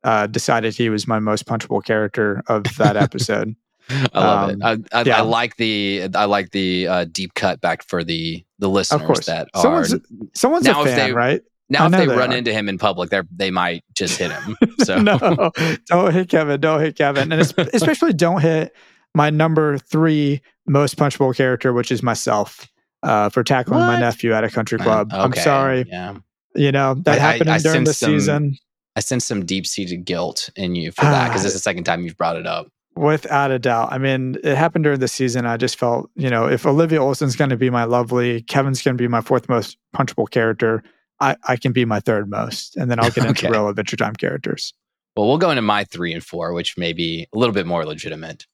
uh, decided he was my most punchable character of that *laughs* episode. I love um, it. I, I, yeah. I, like the I like the uh, deep cut back for the the listeners that are someone's, someone's now a fan, they, right? Now, if they, they run are. into him in public, they they might just hit him. *laughs* So no, don't hit Kevin. Don't hit Kevin, and *laughs* especially don't hit my number three most punchable character, which is myself, uh, for tackling what? my nephew at a country club. Okay. I'm sorry. Yeah. You know that I, happened I, I during the some, season. I sense some deep seated guilt in you for that because uh, it's the second time you've brought it up. Without a doubt. I mean, it happened during the season. I just felt, you know, if Olivia Olson's going to be my lovely, Kevin's going to be my fourth most punchable character, I, I can be my third most. And then I'll get into *laughs* okay. real Adventure Time characters. Well, we'll go into my three and four, which may be a little bit more legitimate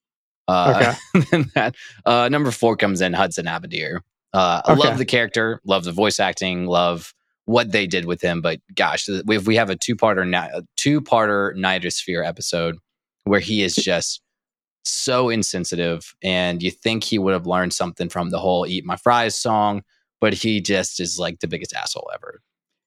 uh, okay. *laughs* than that. Uh, number four comes in Hunson Abadeer. Uh, I okay. love the character, love the voice acting, love what they did with him. But gosh, if we have a two parter two parter Nightosphere episode where he is just so insensitive, and you think he would have learned something from the whole "Eat My Fries" song, but he just is like the biggest asshole ever.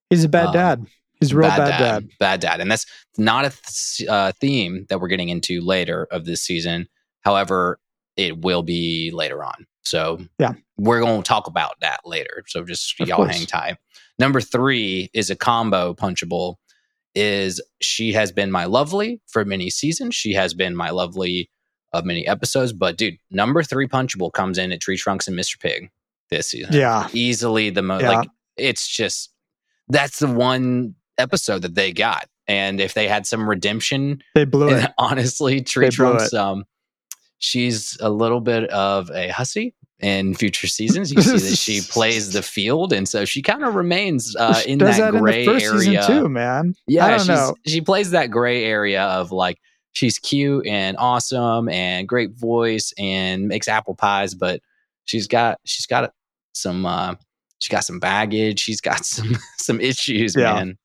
He's a bad um, dad. He's a real bad, bad dad, dad, Bad dad, and that's not a th- uh, theme that we're getting into later of this season. However, it will be later on. So yeah, we're going to talk about that later. So just of y'all course. hang tight. Number three is a combo punchable. Is she has been my lovely for many seasons. She has been my lovely of many episodes. But dude, number three punchable comes in at Tree Trunks and Mr. Pig this season. Yeah, easily the most. Yeah. Like it's just that's the one episode that they got. And if they had some redemption, they blew it. *laughs* Honestly, Tree Trunks, um, she's a little bit of a hussy in future seasons. You *laughs* see that she plays the field, and so she kind of remains uh, in that, that, gray in area too, man. Yeah, she plays that gray area of like she's cute and awesome and great voice and makes apple pies, but she's got she's got some uh, she's got some baggage. She's got *laughs* some some issues, yeah. man.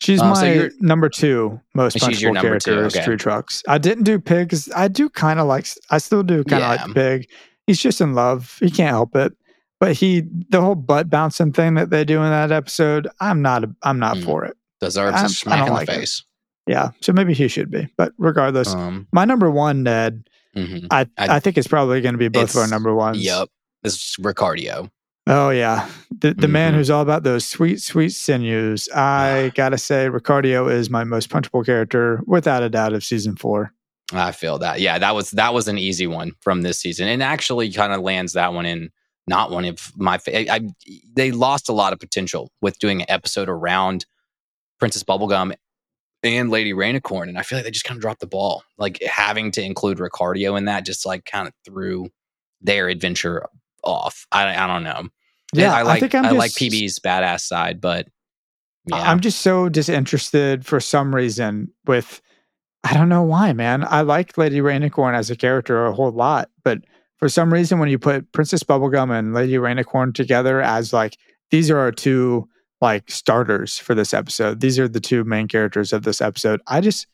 She's um, my so number two most punchable character is okay. Tree Trunks. I didn't do Pigs. I do kind of like. I still do kind of yeah. like Pig. He's just in love. He can't help it. But he, the whole butt bouncing thing that they do in that episode, I'm not. I'm not mm. for it. Deserves I'm, a smack in like the face. It. Yeah, so maybe he should be. But regardless, um, my number one, Ned, mm-hmm. I, I, I think it's probably going to be both of our number ones. Yep, it's Ricardio. Oh yeah, the the mm-hmm. man who's all about those sweet sweet sinews. I gotta say, Ricardio is my most punchable character without a doubt of season four. I feel that. Yeah, that was that was an easy one from this season, and actually kind of lands that one in not one of my. I, I, they lost a lot of potential with doing an episode around Princess Bubblegum and Lady Rainicorn, and I feel like they just kind of dropped the ball. Like having to include Ricardio in that just like kind of threw their adventure off. I, I don't know. Yeah, I like I, think I'm I just, like PB's badass side, but yeah. I'm just so disinterested for some reason with I don't know why, man. I like Lady Rainicorn as a character a whole lot, but for some reason when you put Princess Bubblegum and Lady Rainicorn together as like these are our two like starters for this episode. These are the two main characters of this episode. I just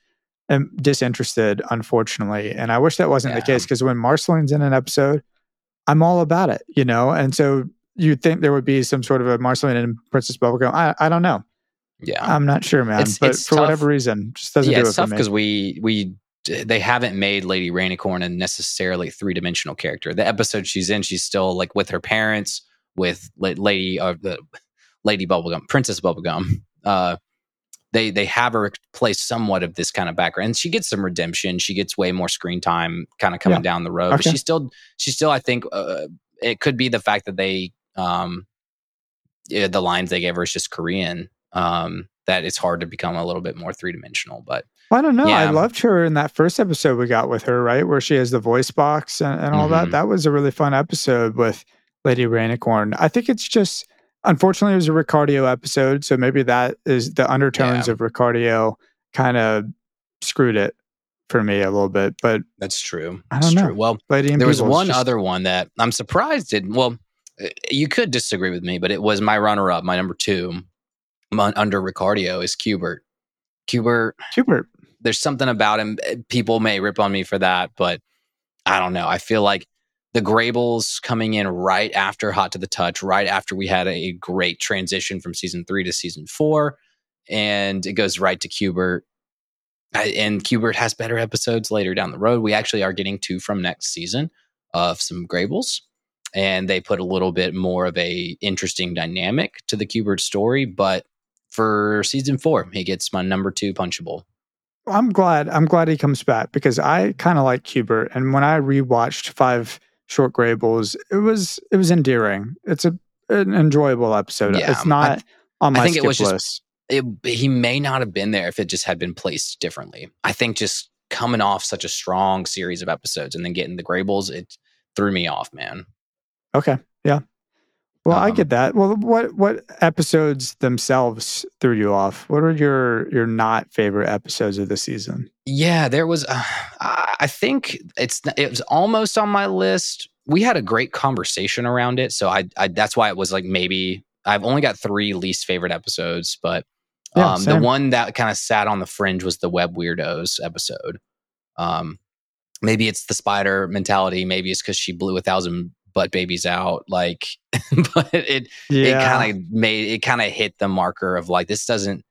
am disinterested, unfortunately. And I wish that wasn't yeah. the case because when Marceline's in an episode, I'm all about it, you know? And so you'd think there would be some sort of a Marceline and Princess Bubblegum. I, I don't know. Yeah. I'm not sure, man. It's, but it's for tough. whatever reason, just doesn't yeah, do it it's tough because we, we, they haven't made Lady Rainicorn a necessarily three dimensional character. The episode she's in, she's still like with her parents, with Lady, or uh, the Lady Bubblegum, Princess Bubblegum. Uh, they they have her play somewhat of this kind of background. And she gets some redemption. She gets way more screen time, kind of coming yeah. down the road. Okay. But she's still she's still I think uh, it could be the fact that they um yeah, the lines they gave her is just Korean. Um, that it's hard to become a little bit more three dimensional. But I don't know. Yeah. I loved her in that first episode we got with her, right, where she has the voice box and, and all mm-hmm. that. That was a really fun episode with Lady Rainicorn. I think it's just unfortunately it was a Ricardio episode, so maybe that is the undertones yeah. of Ricardio kind of screwed it for me a little bit. But that's true. I don't that's know. True. Well, Lady there was one just... other one that I'm surprised did well. you could disagree with me, but it was my runner up, my number two, under Ricardio is Cubert. Cubert, Cubert. There's something about him. eh, People may rip on me for that, but I don't know. I feel like the Graybles coming in right after Hot to the Touch, right after we had a great transition from season three to season four, and it goes right to Cubert. And Cubert has better episodes later down the road. We actually are getting two from next season of some Graybles, and they put a little bit more of a interesting dynamic to the Cubert story. But for season four, he gets my number two punchable. I'm glad. I'm glad he comes back because I kind of like Cubert, and when I rewatched Five Short Graybles, it was it was endearing. It's a an enjoyable episode. Yeah, it's not on my I think it skip was just- list. it, he may not have been there if it just had been placed differently. I think just coming off such a strong series of episodes and then getting the Graybles, it threw me off, man. Okay, yeah. Well, I Um, get that. Well, what what episodes themselves threw you off? What are your your not favorite episodes of the season? Yeah, there was. Uh, I I think it's it was almost on my list. We had a great conversation around it, so I, I that's why it was like maybe I've only got three least favorite episodes, but Yeah, um, the one that kind of sat on the fringe was the Web Weirdos episode. Um, maybe it's the spider mentality. Maybe it's because she blew a thousand butt babies out. Like, *laughs* but it it kind of made it kind of hit the marker of like this doesn't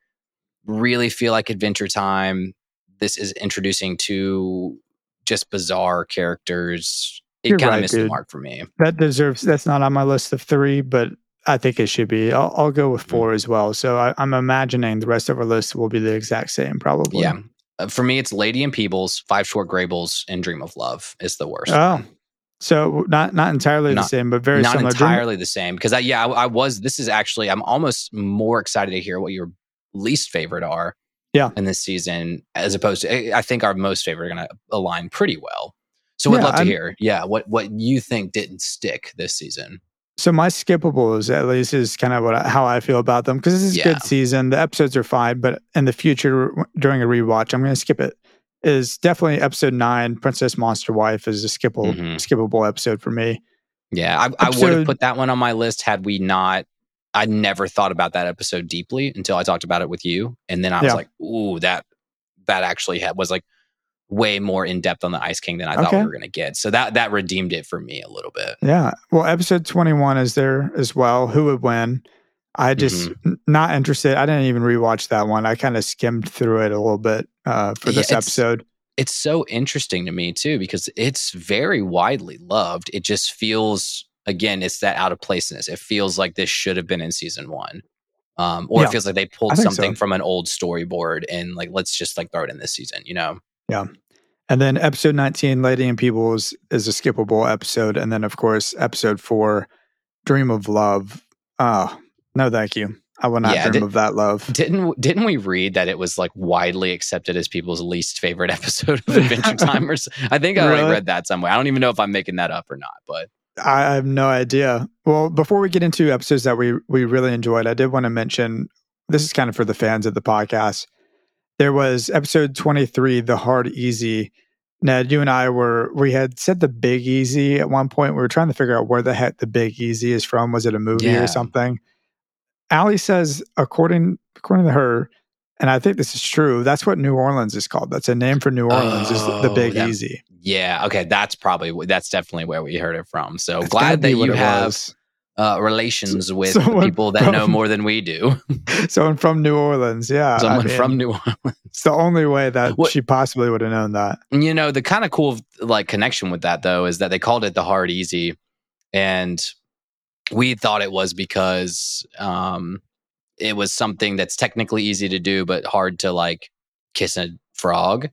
really feel like Adventure Time. This is introducing two just bizarre characters. It kind of right, missed the mark for me. that deserves. That's not on my list of three, but I think it should be. I'll, I'll go Mm. with four as well. So I, I'm imagining the rest of our list will be the exact same, probably. Yeah. Uh, for me, it's Lady and Peebles, Five Short Graybles, and Dream of Love is the worst. Oh, so not not entirely the same, but very Not similar. Entirely the same because I, yeah, I, I was. This is actually I'm almost more excited to hear what your least favorite are. Yeah. in this season, as opposed to I- think our most favorite are going to align pretty well. So, we'd Yeah, love to I'm- hear, yeah, what what you think didn't stick this season. So my skippables, at least, is kind of what I, how I feel about them because this is a Yeah. good season. The episodes are fine, but in the future, during a rewatch, I'm going to skip it. Is definitely episode nine, Princess Monster Wife, is a skippable Mhm. skippable episode for me. Yeah, I, I would have put that one on my list had we not. I never thought about that episode deeply until I talked about it with you, and then I was Yeah. like, "Ooh, that that actually had, was like way more in depth on the Ice King than I thought Okay. we were going to get." So that that redeemed it for me a little bit. Yeah. Well, episode 21 is there as well. Who would win? I just Mm-hmm. not interested. I didn't even rewatch that one. I kind of skimmed through it a little bit uh, for Yeah, this it's- episode. It's so interesting to me too because it's very widely loved. It just feels again, it's that out of placeness. It feels like this should have been in season one. Um, or Yeah, it feels like they pulled something so. from an old storyboard and like let's just like throw it in this season, you know? Yeah. And then episode 19, Lady and Peebles, is a skippable episode. And then, of course, episode four, Dream of Love. Oh, no, thank you. I will not Yeah, dream did- of that love. Didn't didn't we read that it was like widely accepted as people's least favorite *laughs* episode of Adventure *laughs* Time? Or s- I think I like read that somewhere. I don't even know if I'm making that up or not, but I have no idea. Well, before we get into episodes that we we really enjoyed, I did want to mention this is kind of for the fans of the podcast. There was episode 23, The Hard Easy. Ned, you and I were we had said the Big Easy at one point. We were trying to figure out where the heck the Big Easy is from. Was it a movie Yeah. or something? Allie says, according according to her, and I think this is true, that's what New Orleans is called. That's a name for New Orleans, is the Oh, Big that- Easy. yeah, okay, that's probably that's definitely where we heard it from. So That's glad that you have uh, relations with people that know more than we do. *laughs* Someone from New Orleans, yeah. I Someone mean, from New Orleans. It's the only way that What- she possibly would have known that. You know, the kind of cool like connection with that though is that they called it the hard easy, and we thought it was because um, it was something that's technically easy to do but hard to like kiss a frog.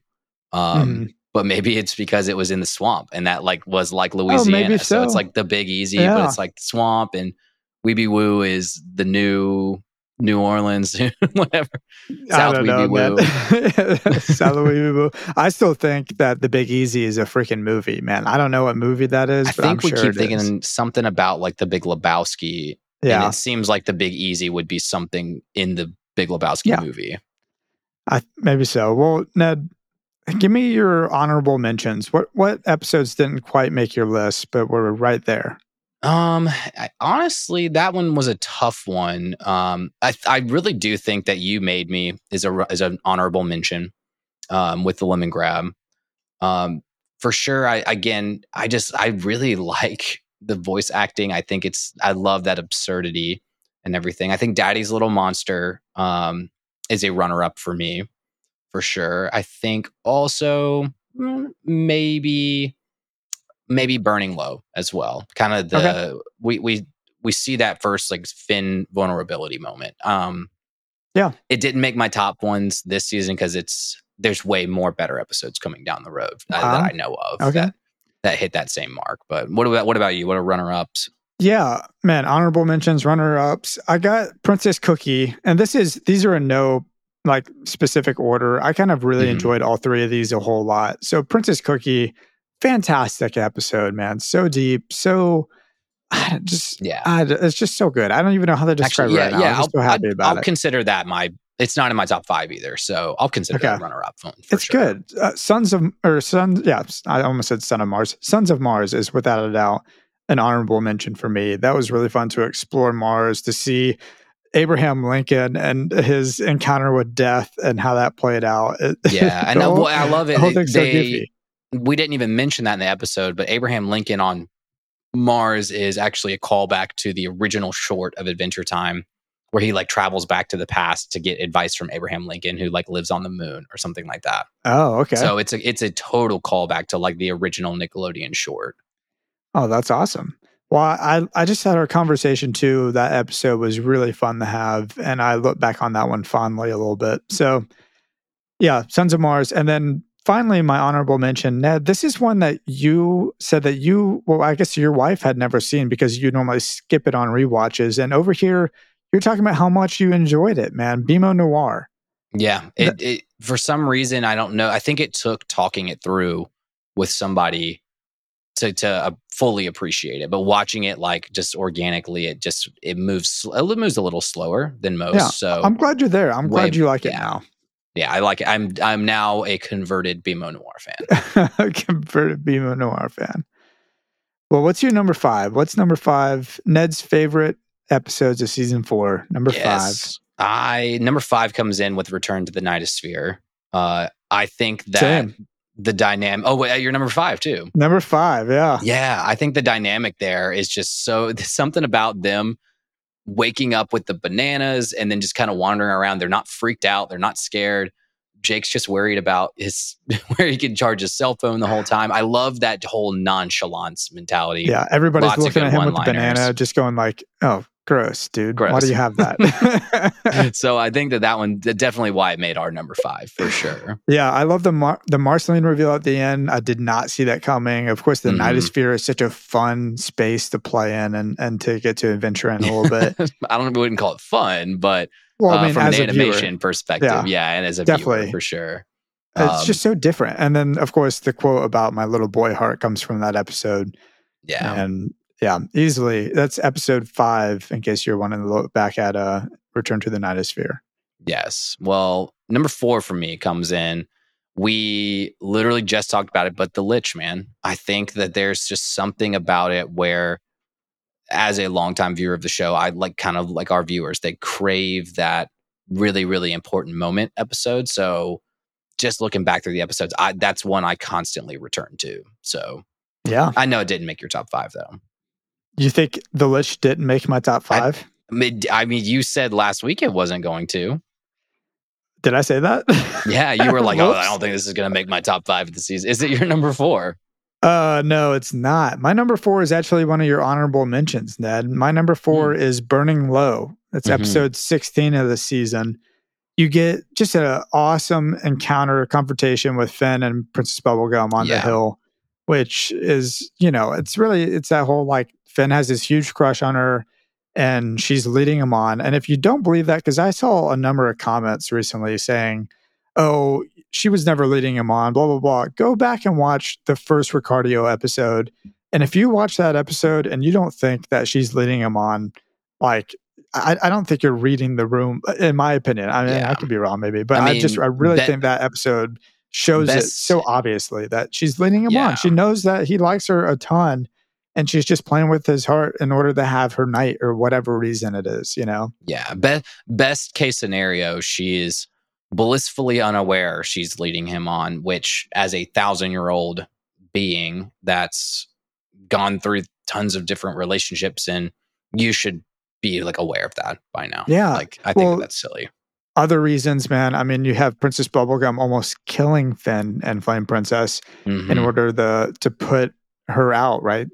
Um, Mhm. But maybe it's because it was in the swamp and that like was like Louisiana, so. it's like the big easy, but it's like the swamp and Weeby Woo is the new New Orleans, *laughs* whatever. South I don't know, man. *laughs* South *laughs* Weeby I still think that The Big Easy is a freaking movie, man. I don't know what movie that is, I but think I'm we sure keep it is. thinking something about like the Big Lebowski. And Yeah, it seems like the Big Easy would be something in the Big Lebowski Yeah. movie. I, maybe so. Well, Ned, give me your honorable mentions. What what episodes didn't quite make your list, but were right there? Um, I, honestly, that one was a tough one. Um, I I really do think that you made me is a is an honorable mention. Um, with the lemon grab. Um, for sure. I again, I just I really *laughs* like the voice acting. I think it's I love that absurdity and everything. I think Daddy's Little Monster um, is a runner up for me for sure. I think also mm, maybe maybe Burning Low as well. Kind of the okay. we we we see that first like Finn vulnerability moment. Um, yeah, it didn't make my top ones this season because it's there's way more better episodes coming down the road uh, that I know of. Okay. That, that hit that same mark. But what about what about you? What are runner ups? Yeah, man, honorable mentions, runner ups. I got Princess Cookie, and this is these are in no like specific order. I kind of really mm-hmm. enjoyed all three of these a whole lot. So Princess Cookie, fantastic episode, man. So deep, so just yeah, it's just so good. I don't even know how to describe Actually, yeah, it right yeah, I'm I'll, so happy I'll, about I'll it. consider that my it's not in my top five either, so I'll consider okay. that runner up. Phone. It's sure. good. Uh, Sons of or Sons, yeah, I almost said Son of Mars. Sons of Mars is without a doubt an honorable mention for me. That was really fun to explore Mars to see Abraham Lincoln and his encounter with death and how that played out. *laughs* Yeah, and whole, I love it. They, so we didn't even mention that in the episode, but Abraham Lincoln on Mars is actually a callback to the original short of Adventure Time where he like travels back to the past to get advice from Abraham Lincoln, who like lives on the moon or something like that. Oh, okay. So it's a it's a total callback to like the original Nickelodeon short. Oh, that's awesome. Well, I I just had our conversation too. That episode was really fun to have, and I look back on that one fondly a little bit. So, yeah, Sons of Mars, and then finally, my honorable mention, Ned. This is one that you said that you, well, I guess your wife had never seen because you normally skip it on re-watches, and over here you're talking about how much you enjoyed it, man. BMO Noir. Yeah, it, it, for some reason I don't know. I think it took talking it through with somebody to to uh, fully appreciate it. But watching it like just organically, it just it moves it moves a little slower than most. Yeah, so I'm glad you're there. I'm way, glad you like it now. Yeah, I like it. I'm I'm now a converted BMO Noir fan. a *laughs* converted BMO Noir fan. Well, what's your number five? What's number five? Ned's favorite episodes of season four. Number yes. five. I number five comes in with Return to the Nightosphere. Uh, I think that Same. the dynamic. Oh, wait, you're number five too. Number five, yeah, yeah. I think the dynamic there is just so something about them waking up with the bananas and then just kind of wandering around. They're not freaked out. They're not scared. Jake's just worried about his *laughs* where he can charge his cell phone the whole *sighs* time. I love that whole nonchalance mentality. Yeah, everybody's Lots looking at him with the banana, just going like, "Oh, Gross, dude. Gross. Why do you have that? *laughs* *laughs* so I think that that one definitely why it made our number five for sure. Yeah, I love the Mar- the Marceline reveal at the end. I did not see that coming. Of course, the mm-hmm. Nightosphere is such a fun space to play in and and to get to adventure in a little bit. *laughs* I don't know, we wouldn't call it fun, but well, I uh, mean, from an animation perspective, yeah, yeah, and as a definitely. viewer for sure. It's um, just so different. And then, of course, the quote about my little boy heart comes from that episode. Yeah. And yeah, easily. That's episode five, in case you're wanting to look back at uh, Return to the Nightosphere. Yes. Well, number four for me comes in. We literally just talked about it, but the Lich, man. I think that there's just something about it where, as a longtime viewer of the show, I like kind of like our viewers, they crave that really, really important moment episode. So just looking back through the episodes, I, that's one I constantly return to. So yeah, I know it didn't make your top five though. You think the Lich didn't make my top five? I, I mean, you said last week it wasn't going to. Did I say that? *laughs* Yeah, you were like, "Oh, I don't think this is going to make my top five of the season." Is it your number four? Uh, no, it's not. My number four is actually one of your honorable mentions, Ned. My number four mm. is Burning Low. It's mm-hmm. episode sixteen of the season. You get just an awesome encounter, confrontation with Finn and Princess Bubblegum on yeah. the hill, which is, you know, it's really it's that whole like Finn has this huge crush on her and she's leading him on. And if you don't believe that, because I saw a number of comments recently saying, oh, she was never leading him on, blah, blah, blah. Go back and watch the first Ricardio episode. And if you watch that episode and you don't think that she's leading him on, like, I, I don't think you're reading the room, in my opinion. I mean, yeah. I could be wrong, maybe, but I, mean, I just, I really think that episode shows best, it so obviously that she's leading him yeah. on. She knows that he likes her a ton and she's just playing with his heart in order to have her night or whatever reason it is, you know? Yeah. Be- best case scenario, she's blissfully unaware she's leading him on, which as a thousand year old being that's gone through tons of different relationships and you should be like aware of that by now. Yeah. Like I think Well, that's silly. Other reasons, man. I mean, you have Princess Bubblegum almost killing Finn and Flame Princess in Mhm. order the to put her out, right?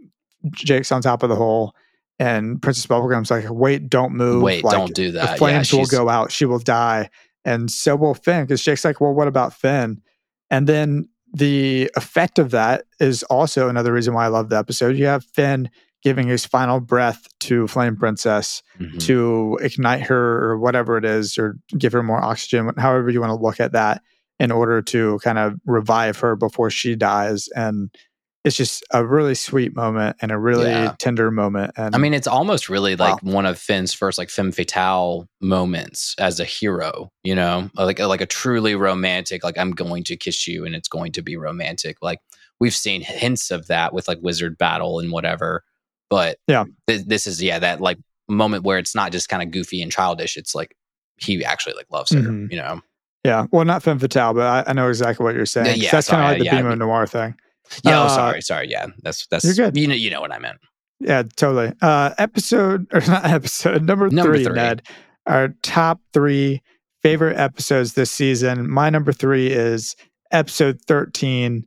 Jake's on top of the hole, and Princess Bubblegum's like, "Wait, don't move. Wait, like, don't do The that. Yeah, flames will go out. She will die." And so will Finn, because Jake's like, "Well, what about Finn?" And then the effect of that is also another reason why I love the episode. You have Finn giving his final breath to Flame Princess Mhm. to ignite her or whatever it is, or give her more oxygen, however you want to look at that, in order to kind of revive her before she dies. And it's just a really sweet moment and a really Yeah. tender moment. And I mean, it's almost really Wow. like one of Finn's first like femme fatale moments as a hero, you know, like like a truly romantic, like I'm going to kiss you and it's going to be romantic. Like we've seen hints of that with like Wizard Battle and whatever, but Yeah. th- this is yeah that like moment where it's not just kind of goofy and childish. It's like he actually like loves her, Mhm. you know. yeah, well, not femme fatale, but I, I know exactly what you're saying. yeah, that's kind of like the yeah, BMO Noir thing. Yeah, oh, Uh, sorry, sorry. Yeah, that's that's you're good. You know, you know what I meant. Yeah, totally. Uh, episode *laughs* or not episode number, Number three, three. Ned. Our top three favorite episodes this season. My number three is episode thirteen,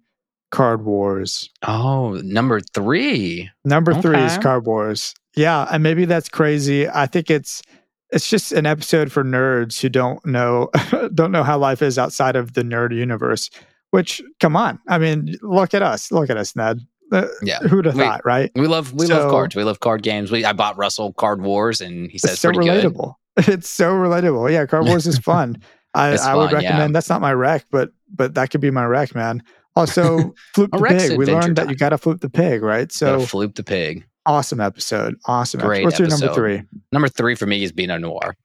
Card Wars. Oh, number three. Number three is Card Wars. Yeah, and maybe that's crazy. I think it's it's just an episode for nerds who don't know *laughs* don't know how life is outside of the nerd universe. Which, come on, I mean, look at us, look at us, Ned. Uh, Yeah. who'd have We- thought, right? We love we So- love cards. We love card games. We I bought Russell Card Wars and he says it's so pretty good. relatable. *laughs* It's so relatable. Yeah, Card Wars is fun. *laughs* I, I would fun, yeah. recommend. That's not my rec, but but that could be my rec, man. Also, *laughs* flip the pig. We learned that you got to flip the pig, right? So Floop the Pig. awesome episode. Awesome. Great episode. What's your number three? Number three for me is BMO Noir.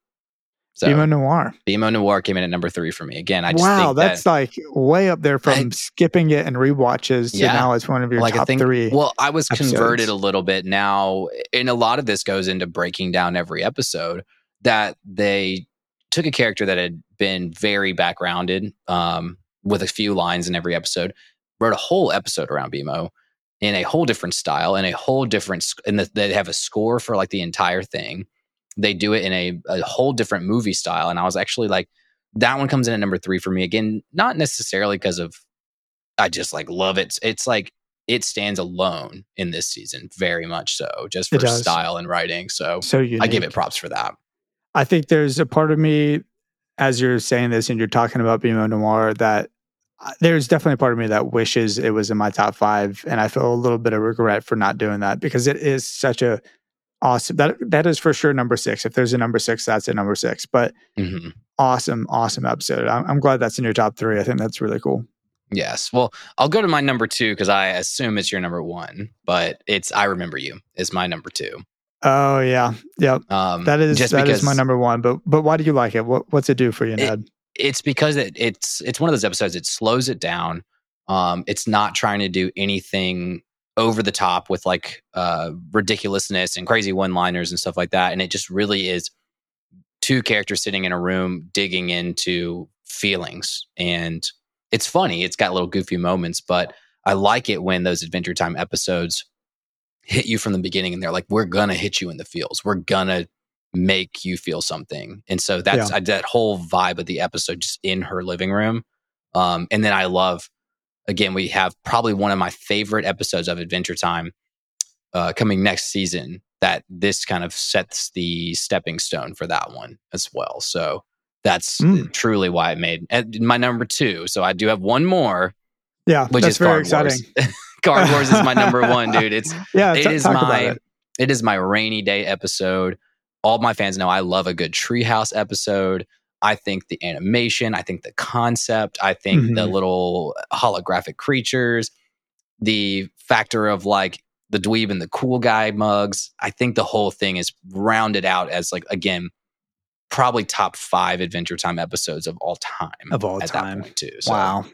So BMO Noir. BMO Noir came in at number three for me. Again, I just Wow, think that's that, like way up there from I- skipping it and rewatches to Yeah. now it's one of your like top think three. well, I was episodes. converted a little bit now, and a lot of this goes into breaking down every episode that they took a character that had been very backgrounded, um, with a few lines in every episode, wrote a whole episode around BMO in a whole different style and a whole different, and the, they have a score for like the entire thing. They do it in a, a whole different movie style, and I was actually like, that one comes in at number three for me again, not necessarily because of I just like love it. It's like it stands alone in this season, very much so, just for style and writing. So so unique. I give it props for that. I think there's a part of me, as you're saying this and you're talking about BMO Noir, that uh, there's definitely a part of me that wishes it was in my top five, and I feel a little bit of regret for not doing that because it is such a awesome. That that is for sure number six. If there's a number six, that's a number six. But hmm awesome, awesome episode. I'm, I'm glad that's in your top three. I think that's really cool. Yes. Well, I'll go to my number two because I assume it's your number one, but it's I Remember You is my number two. Oh yeah, yeah. Um, That is just that is because my number one. But but why do you like it? What what's it do for you, Ned? it's because it, it's it's one of those episodes. It slows it down. Um, it's not trying to do anything over the top with like uh, ridiculousness and crazy one liners and stuff like that. And it just really is two characters sitting in a room digging into feelings. And it's funny. It's got little goofy moments, but I like it when those Adventure Time episodes hit you from the beginning and they're like, we're gonna hit you in the feels. We're gonna make you feel something. And so that's I, that whole vibe of the episode just in her living room. Um, and then I love, again, we have probably one of my favorite episodes of Adventure Time uh, coming next season. That this kind of sets the stepping stone for that one as well. So that's Mm. truly why it made and my number two. So I do have one more, Yeah, which that's is very Card exciting. Wars. *laughs* Card Wars is my number one, *laughs* dude. It's Yeah, it t- is my it. it is my rainy day episode. All my fans know I love a good treehouse episode. I think the animation, I think the concept, I think the Mhm. little holographic creatures, the factor of like the dweeb and the cool guy mugs. I think the whole thing is rounded out as like again, probably top five Adventure Time episodes of all time. Of all time. point too. So, Wow.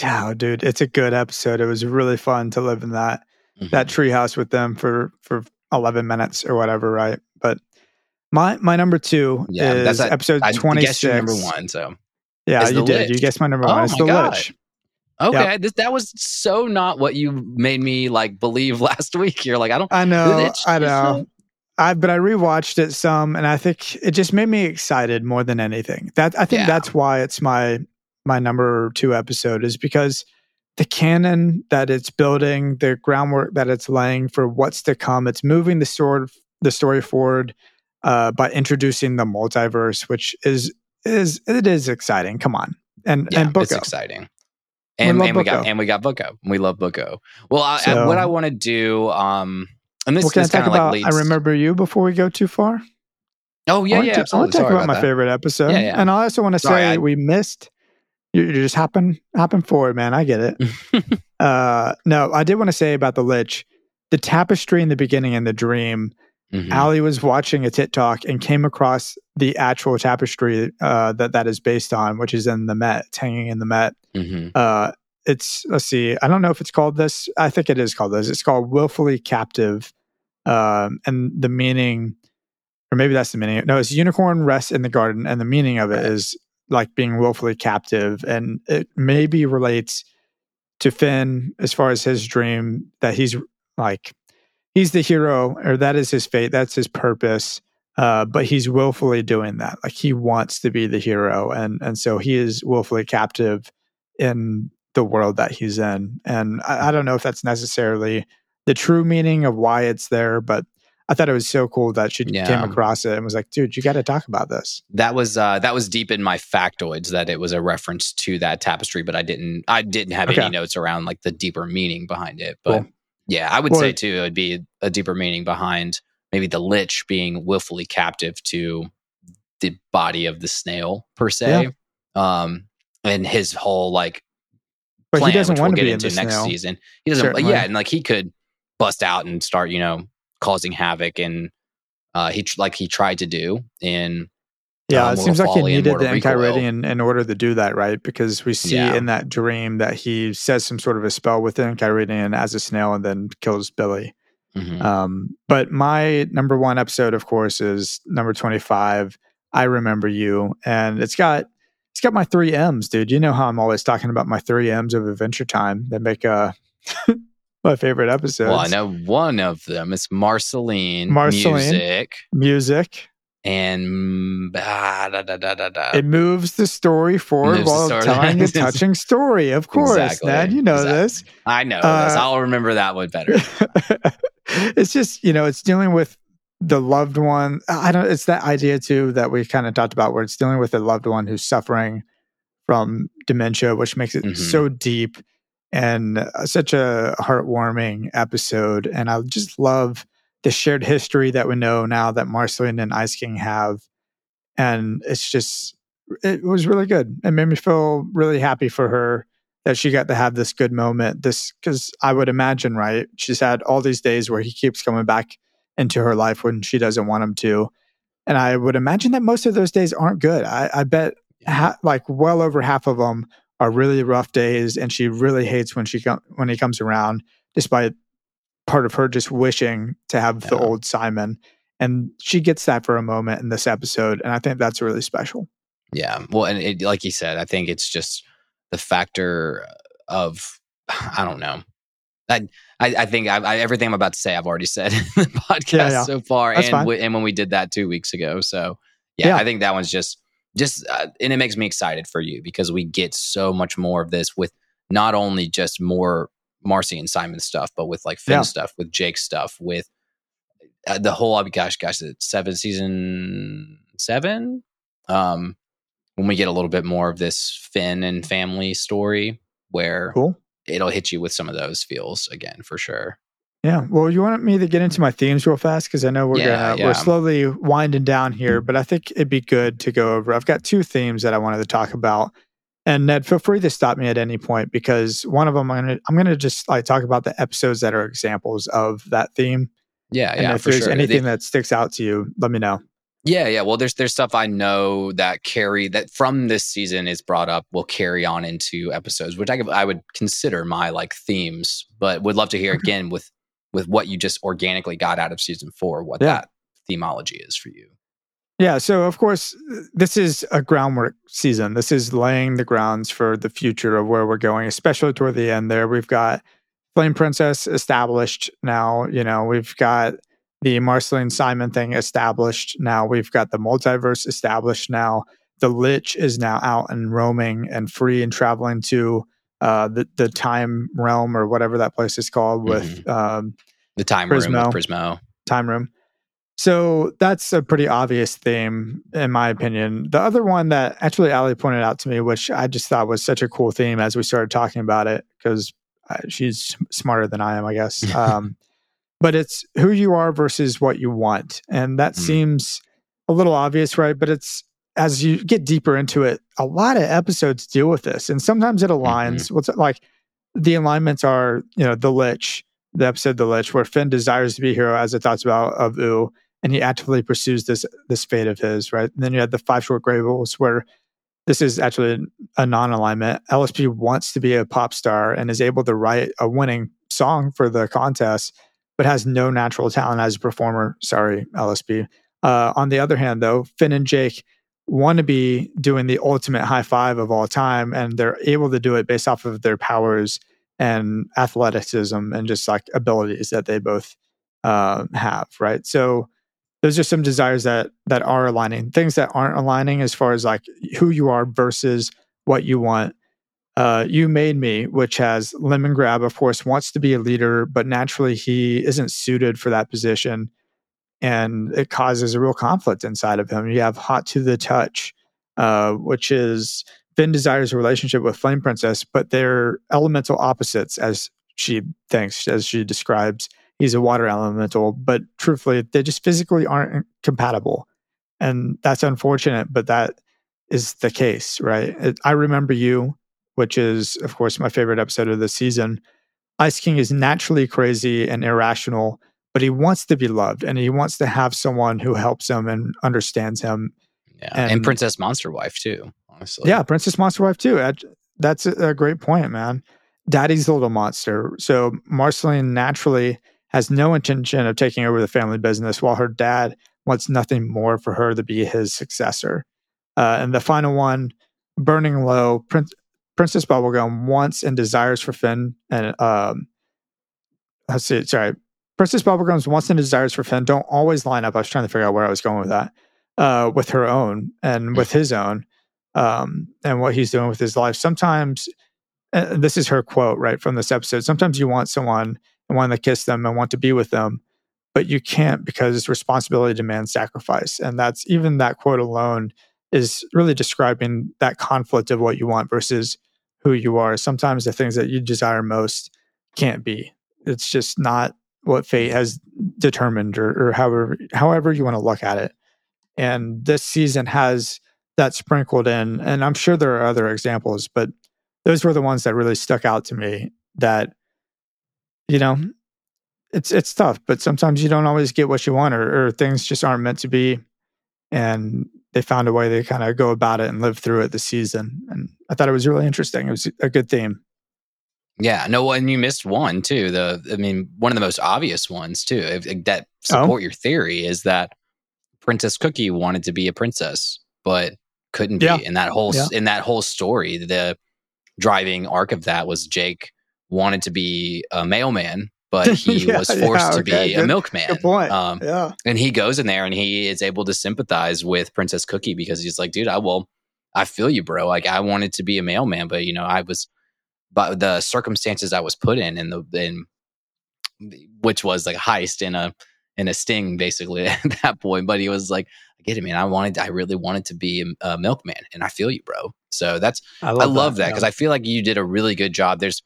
Yeah, dude, it's a good episode. It was really fun to live in that. mm-hmm. that treehouse with them for for 11 minutes or whatever, right? But my my number two yeah, is that's a, episode I 26. number one, so yeah, you did. Lich. You guessed my number one. Oh it's the God. Lich. Okay, yep. this, that was so not what you made me like believe *laughs* last week. You're like, I don't. I know. I know. I but I rewatched it some, and I think it just made me excited more than anything. That I think yeah. that's why it's my my number two episode is because the canon that it's building, the groundwork that it's laying for what's to come. It's moving the sword the story forward uh, by introducing the multiverse, which is is it is exciting. Come on, and yeah, and Booko. it's exciting. And, we and we got and we got Booko. We love Booko. Well, I, so, I, what I want to do, um, and this, well, this kind of like leads. I remember you before we go too far. Oh yeah, yeah. To, I want to talk about, about my favorite episode, yeah, yeah. and I also want to say I, we missed. You're just hopping hopping forward, man. I get it. *laughs* uh, no, I did want to say about the Lich, the tapestry in the beginning and the dream. Mm-hmm. Allie was watching a TikTok and came across the actual tapestry uh, that that is based on, which is in the Met, it's hanging in the Met. Mm-hmm. Uh, it's let's see, I don't know if it's called this. I think it is called this. It's called "Willfully Captive," um, and the meaning, or maybe that's the meaning. No, it's unicorn rests in the garden, and the meaning of it is like being willfully captive, and it maybe relates to Finn as far as his dream that he's like he's the hero, or that is his fate, that's his purpose uh, but he's willfully doing that. Like he wants to be the hero, and and so he is willfully captive in the world that he's in. And I, I don't know if that's necessarily the true meaning of why it's there, but I thought it was so cool that she yeah. came across it and was like, "Dude, you got to talk about this." That was uh, that was deep in my factoids that it was a reference to that tapestry, but I didn't I didn't have okay. any notes around like the deeper meaning behind it. But cool. Yeah, I would well, say too, it'd be a deeper meaning behind maybe the lich being willfully captive to the body of the snail per se. Yeah. Um, and his whole like but plan, he doesn't which want we'll to get into next snail. season. He doesn't. Certainly. Yeah, and like he could bust out and start, you know, causing havoc, and uh, he like he tried to do in. Yeah, uh, it seems like he needed the Enchiridion in order to do that, right? Because we see yeah. in that dream that he says some sort of a spell with Enchiridion as a snail and then kills Billy. Mm-hmm. Um, but my number one episode, of course, is number 25. I remember you. And it's got it's got my three M's, dude. You know how I'm always talking about my three M's of Adventure Time that make uh *laughs* my favorite episodes. Well, I know one of them. It's Marceline, Marceline music. Music. And ah, da, da, da, it moves the story forward while story telling a *laughs* touching story. Of course, exactly. Ned, you know exactly. this. I know uh, this. I'll remember that one better. *laughs* it's just you know it's dealing with the loved one i don't it's that idea too that we kind of talked about where it's dealing with a loved one who's suffering from dementia which makes it mm-hmm. so deep and uh, such a heartwarming episode and i just love the shared history that we know now that marceline and ice king have and it's just it was really good it made me feel really happy for her that she got to have this good moment. This because I would imagine, right? She's had all these days where he keeps coming back into her life when she doesn't want him to, and I would imagine that most of those days aren't good. I, I bet ha- like well over half of them are really rough days, and she really hates when she com- when he comes around, despite part of her just wishing to have yeah. the old Simon. And she gets that for a moment in this episode, and I think that's really special. Yeah, well, and it, like you said, I think it's just the factor of I don't know. I I, I think I, I, everything I'm about to say I've already said *laughs* in the podcast yeah, yeah. so far, That's and w- and when we did that two weeks ago. So yeah, yeah. I think that one's just just uh, and it makes me excited for you because we get so much more of this with not only just more Marcy and Simon stuff, but with like Finn stuff, with Jake stuff, with uh, the whole. Oh gosh, gosh, seven season seven. Um, when we get a little bit more of this Finn and family story where cool. it'll hit you with some of those feels again for sure. Yeah. Well, you want me to get into my themes real fast because I know we're yeah, gonna yeah. we're slowly winding down here, but I think it'd be good to go over. I've got two themes that I wanted to talk about. And Ned, feel free to stop me at any point because one of them I'm gonna I'm gonna just like talk about the episodes that are examples of that theme. Yeah, and yeah. If there's sure. anything that sticks out to you, let me know. Yeah, yeah. Well, there's there's stuff I know that carry that from this season is brought up will carry on into episodes, which I I would consider my like themes, but would love to hear mm-hmm. again with with what you just organically got out of season four, what Yeah. that themology is for you. Yeah, so of course, this is a groundwork season. This is laying the grounds for the future of where we're going, especially toward the end there. We've got Flame Princess established now. You know, we've got the Marceline Simon thing established now. We've got the multiverse established now. The Lich is now out and roaming and free and traveling to uh, the, the time realm or whatever that place is called with um, The time room Prismo. with Prismo. time room. So that's a pretty obvious theme, in my opinion. The other one that actually Ali pointed out to me, which I just thought was such a cool theme as we started talking about it, because she's smarter than I am, I guess. *laughs* Um, but it's who you are versus what you want. And that Mm. seems a little obvious, right? But it's as you get deeper into it, a lot of episodes deal with this. And sometimes it aligns. What's like? The alignments are, you know, the Lich, the episode The Lich, where Finn desires to be a hero as it talks about of U, and he actively pursues this this fate of his, right? And then you had the Five Short Graybles, where this is actually a non-alignment. LSP wants to be a pop star and is able to write a winning song for the contest, but has no natural talent as a performer. Sorry, LSP. Uh, on the other hand, though, Finn and Jake want to be doing the ultimate high five of all time, and they're able to do it based off of their powers and athleticism and just like abilities that they both uh, have, right? So those are some desires that that are aligning. Things that aren't aligning as far as like who you are versus what you want. Uh, you made me, which has Lemon Grab, of course, wants to be a leader, but naturally he isn't suited for that position, and it causes a real conflict inside of him. You have Hot to the Touch, uh, which is Finn desires a relationship with Flame Princess, but they're elemental opposites, as she thinks, as she describes. He's a water elemental, but truthfully, they just physically aren't compatible. And that's unfortunate, but that is the case, right? It, I remember you, which is, of course, my favorite episode of the season. Ice King is naturally crazy and irrational, but he wants to be loved and he wants to have someone who helps him and understands him. Yeah. And, And- Princess Monster Wife too, honestly. Yeah, Princess Monster Wife too. That- That's a, a great point, man. Daddy's a little monster. So Marceline naturally has no intention of taking over the family business, while her dad wants nothing more for her to be his successor. Uh, and the final one, Burning Low, Prin- Princess Bubblegum wants and desires for Finn and um, let's see, sorry, Princess Bubblegum's wants and desires for Finn don't always line up. I was trying to figure out where I was going with that. Uh, with her own and with his own, um, and what he's doing with his life. Sometimes, this is her quote right from this episode. Sometimes you want someone and want to kiss them and want to be with them, but you can't because responsibility demands sacrifice. And that's even that quote alone is really describing that conflict of what you want versus who you are. Sometimes the things that you desire most can't be. It's just not what fate has determined or, or however however you want to look at it. And this season has that sprinkled in. And I'm sure there are other examples, but those were the ones that really stuck out to me that, you know, it's it's tough, but sometimes you don't always get what you want or, or things just aren't meant to be. And they found a way to kind of go about it and live through it this season. And I thought it was really interesting. It was a good theme. Yeah, no, and you missed one too. The I mean, one of the most obvious ones too. If, that Oh. support your theory is that Princess Cookie wanted to be a princess, but couldn't be. Yeah. And that whole in that whole story, the driving arc of that was Jake wanted to be a mailman, but *laughs* he Yeah, was forced yeah, to okay, be a milkman. Good point. Um, yeah. and he goes in there and he is able to sympathize with Princess Cookie because he's like, dude, I will, I feel you, bro. Like I wanted to be a mailman, but you know, I was, but the circumstances I was put in, and the in, which was like a heist in a in a sting, basically *laughs* at that point. But he was like, I get it, man. I wanted, I really wanted to be a, a milkman, and I feel you, bro. So that's I love that because I feel like you did a really good job. There's,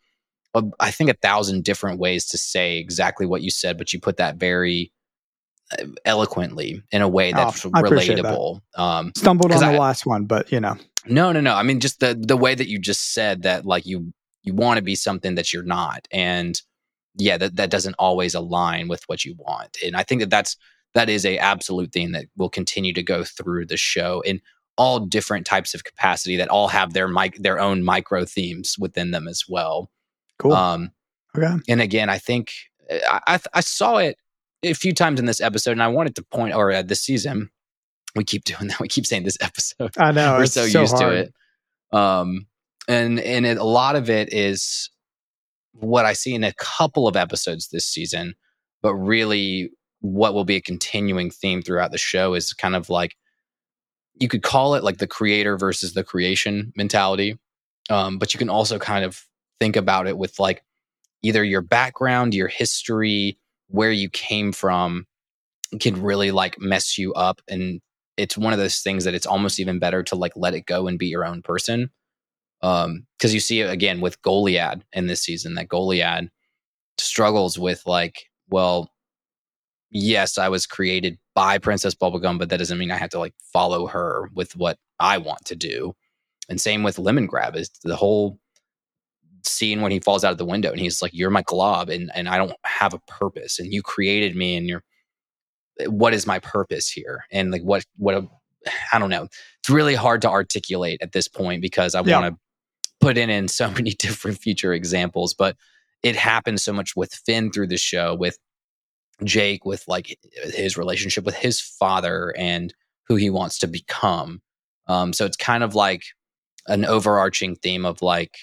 a, I think, a thousand different ways to say exactly what you said, but you put that very uh, eloquently in a way that's Oh, appreciate that. relatable. Um, stumbled on the I- last one, but you know, no, no, no. I mean, just the the way that you just said that, like you you want to be something that you're not, and yeah, that that doesn't always align with what you want. And I think that that's that is a absolute thing that will continue to go through the show in all different types of capacity that all have their mic their own micro themes within them as well. Cool. Um, okay. and again, I think I, I, I saw it a few times in this episode, and I wanted to point, or uh, this season, we keep *laughs* doing that. We keep saying this episode. I know We're so, so used hard. to it. Um, and and it, a lot of it is what I see in a couple of episodes this season, but really what will be a continuing theme throughout the show is kind of like you could call it like the creator versus the creation mentality. Um, but you can also kind of think about it with like either your background, your history, where you came from can really like mess you up. And it's one of those things that it's almost even better to like let it go and be your own person. Um, because you see it again with Goliad in this season that Goliad struggles with like, well, yes, I was created by Princess Bubblegum, but that doesn't mean I have to like follow her with what I want to do. And same with Lemongrab is the whole scene when he falls out of the window and he's like, You're my glob and, and I don't have a purpose. And you created me and you're what is my purpose here? And like what what a, *sighs* I don't know. It's really hard to articulate at this point because I Yeah. want to put in in so *laughs* many different future examples, but it happens so much with Finn through the show, with Jake, with like his relationship with his father and who he wants to become. Um, so it's kind of like an overarching theme of like,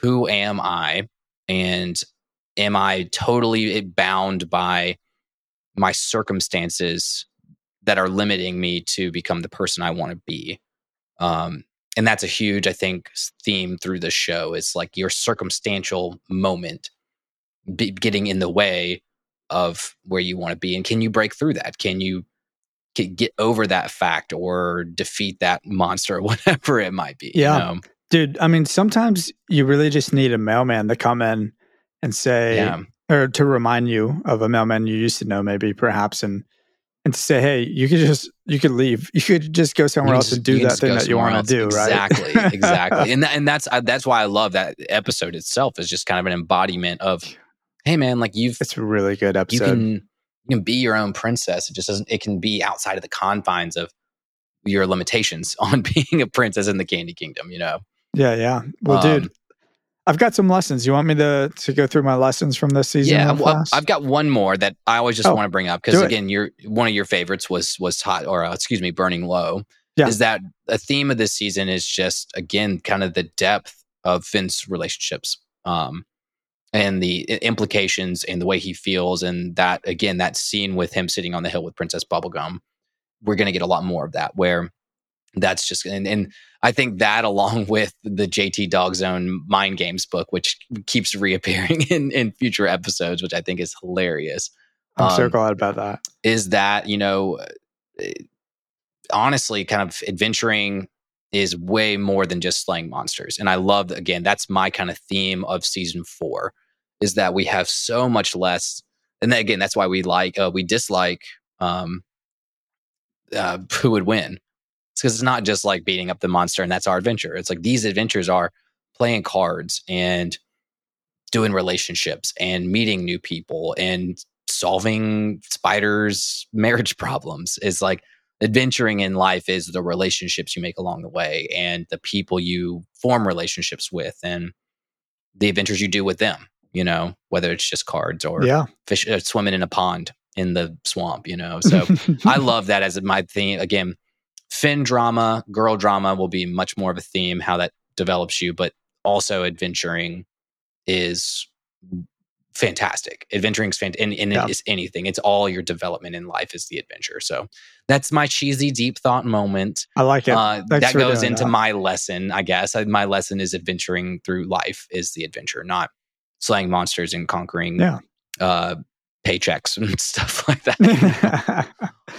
who am I? And am I totally bound by my circumstances that are limiting me to become the person I want to be? Um, and that's a huge, I think, theme through the show is like your circumstantial moment be, getting in the way of where you want to be. And can you break through that? Can you get, over that fact or defeat that monster, *laughs* whatever it might be? you Yeah. know? Dude, I mean, sometimes you really just need a mailman to come in and say, Yeah. or to remind you of a mailman you used to know, maybe perhaps, and and to say, hey, you could just you could leave, you could just go somewhere else just- and do that thing that you want to do, else. right? Exactly, *laughs* exactly, and that, and that's uh, that's why I love that episode itself. Is just kind of an embodiment of, hey man, like you've it's a really good you episode. can you can be your own princess. It just doesn't. It can be outside of the confines of your limitations *laughs* on being a princess in the Candy Kingdom. You know. Yeah, yeah. Well, Um, dude, I've got some lessons. You want me to to go through my lessons from this season? Yeah, well. I've got one more that I always just Oh, want to bring up because again, your one of your favorites was was hot or uh, excuse me, burning low. Yeah. Is that a theme of this season? Is just again kind of the depth of Finn's relationships, um, and the implications and the way he feels, and that again that scene with him sitting on the hill with Princess Bubblegum. We're going to get a lot more of that where that's just and, and I think that *laughs* along with the JT Dogzone Mind Games book, which keeps reappearing *laughs* in, in future episodes, which I think is hilarious, I'm so um, glad about that. is that, you know, eh, honestly, kind of adventuring is way more than just slaying monsters. And I love, again, that's my kind of theme of season four is that we have so much less. And then, again, that's why we like, uh, we dislike um, uh, *laughs* who would win. It's because it's not just like beating up the monster and that's our adventure. It's like these adventures are playing cards and doing relationships and meeting new people and solving spiders' *laughs* marriage problems. Is like adventuring in life is the relationships you make along the way and the people you form relationships with and the adventures you do with them. You know, whether it's just cards or Yeah. fish uh, swimming in a pond in the swamp. You know, *laughs* so I love that as my theme. Again, Finn drama, girl drama will be much more of a theme, how that develops you, but also adventuring is fantastic. Adventuring is fantastic. And, and Yeah. it is anything. It's all your development in life is the adventure. So that's my cheesy deep thought moment. I like it. Uh, that goes into that. my lesson, I guess. Uh, My lesson is adventuring through life is the adventure, not slaying monsters and conquering Yeah. uh, paychecks *laughs* and stuff like that. *laughs* *laughs*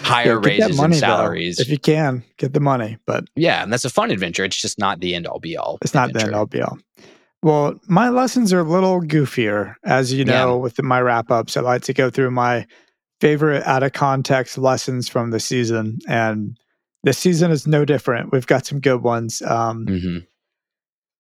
Yeah, Higher that raises and money, though. salaries. if you can, get the money, but yeah, and that's a fun adventure. It's just not the end all be all. it's not the end all be all. Well, my lessons are a little goofier. As you know, with my wrap ups, I like to go through my favorite out of context lessons from the season. And this season is no different. We've got some good ones. Um, Mhm.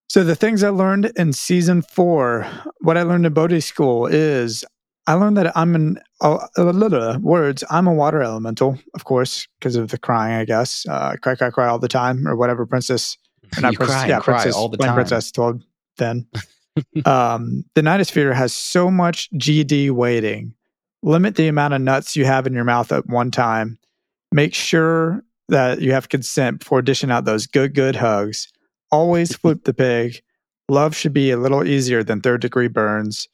So the things I learned in season four, what I learned in Bodhi School is I learned that I'm an uh, uh, words. I'm a water elemental, of course, because of the crying. I guess uh, cry, cry, cry all the time, or whatever. Princess, or not You princess, cry yeah, cry princess, all the time. Princess told then. *laughs* um, the Nightosphere has so much GD waiting. Limit the amount of nuts you have in your mouth at one time. Make sure that you have consent before dishing out those good, good hugs. Always *laughs* flip the pig. Love should be a little easier than third degree burns.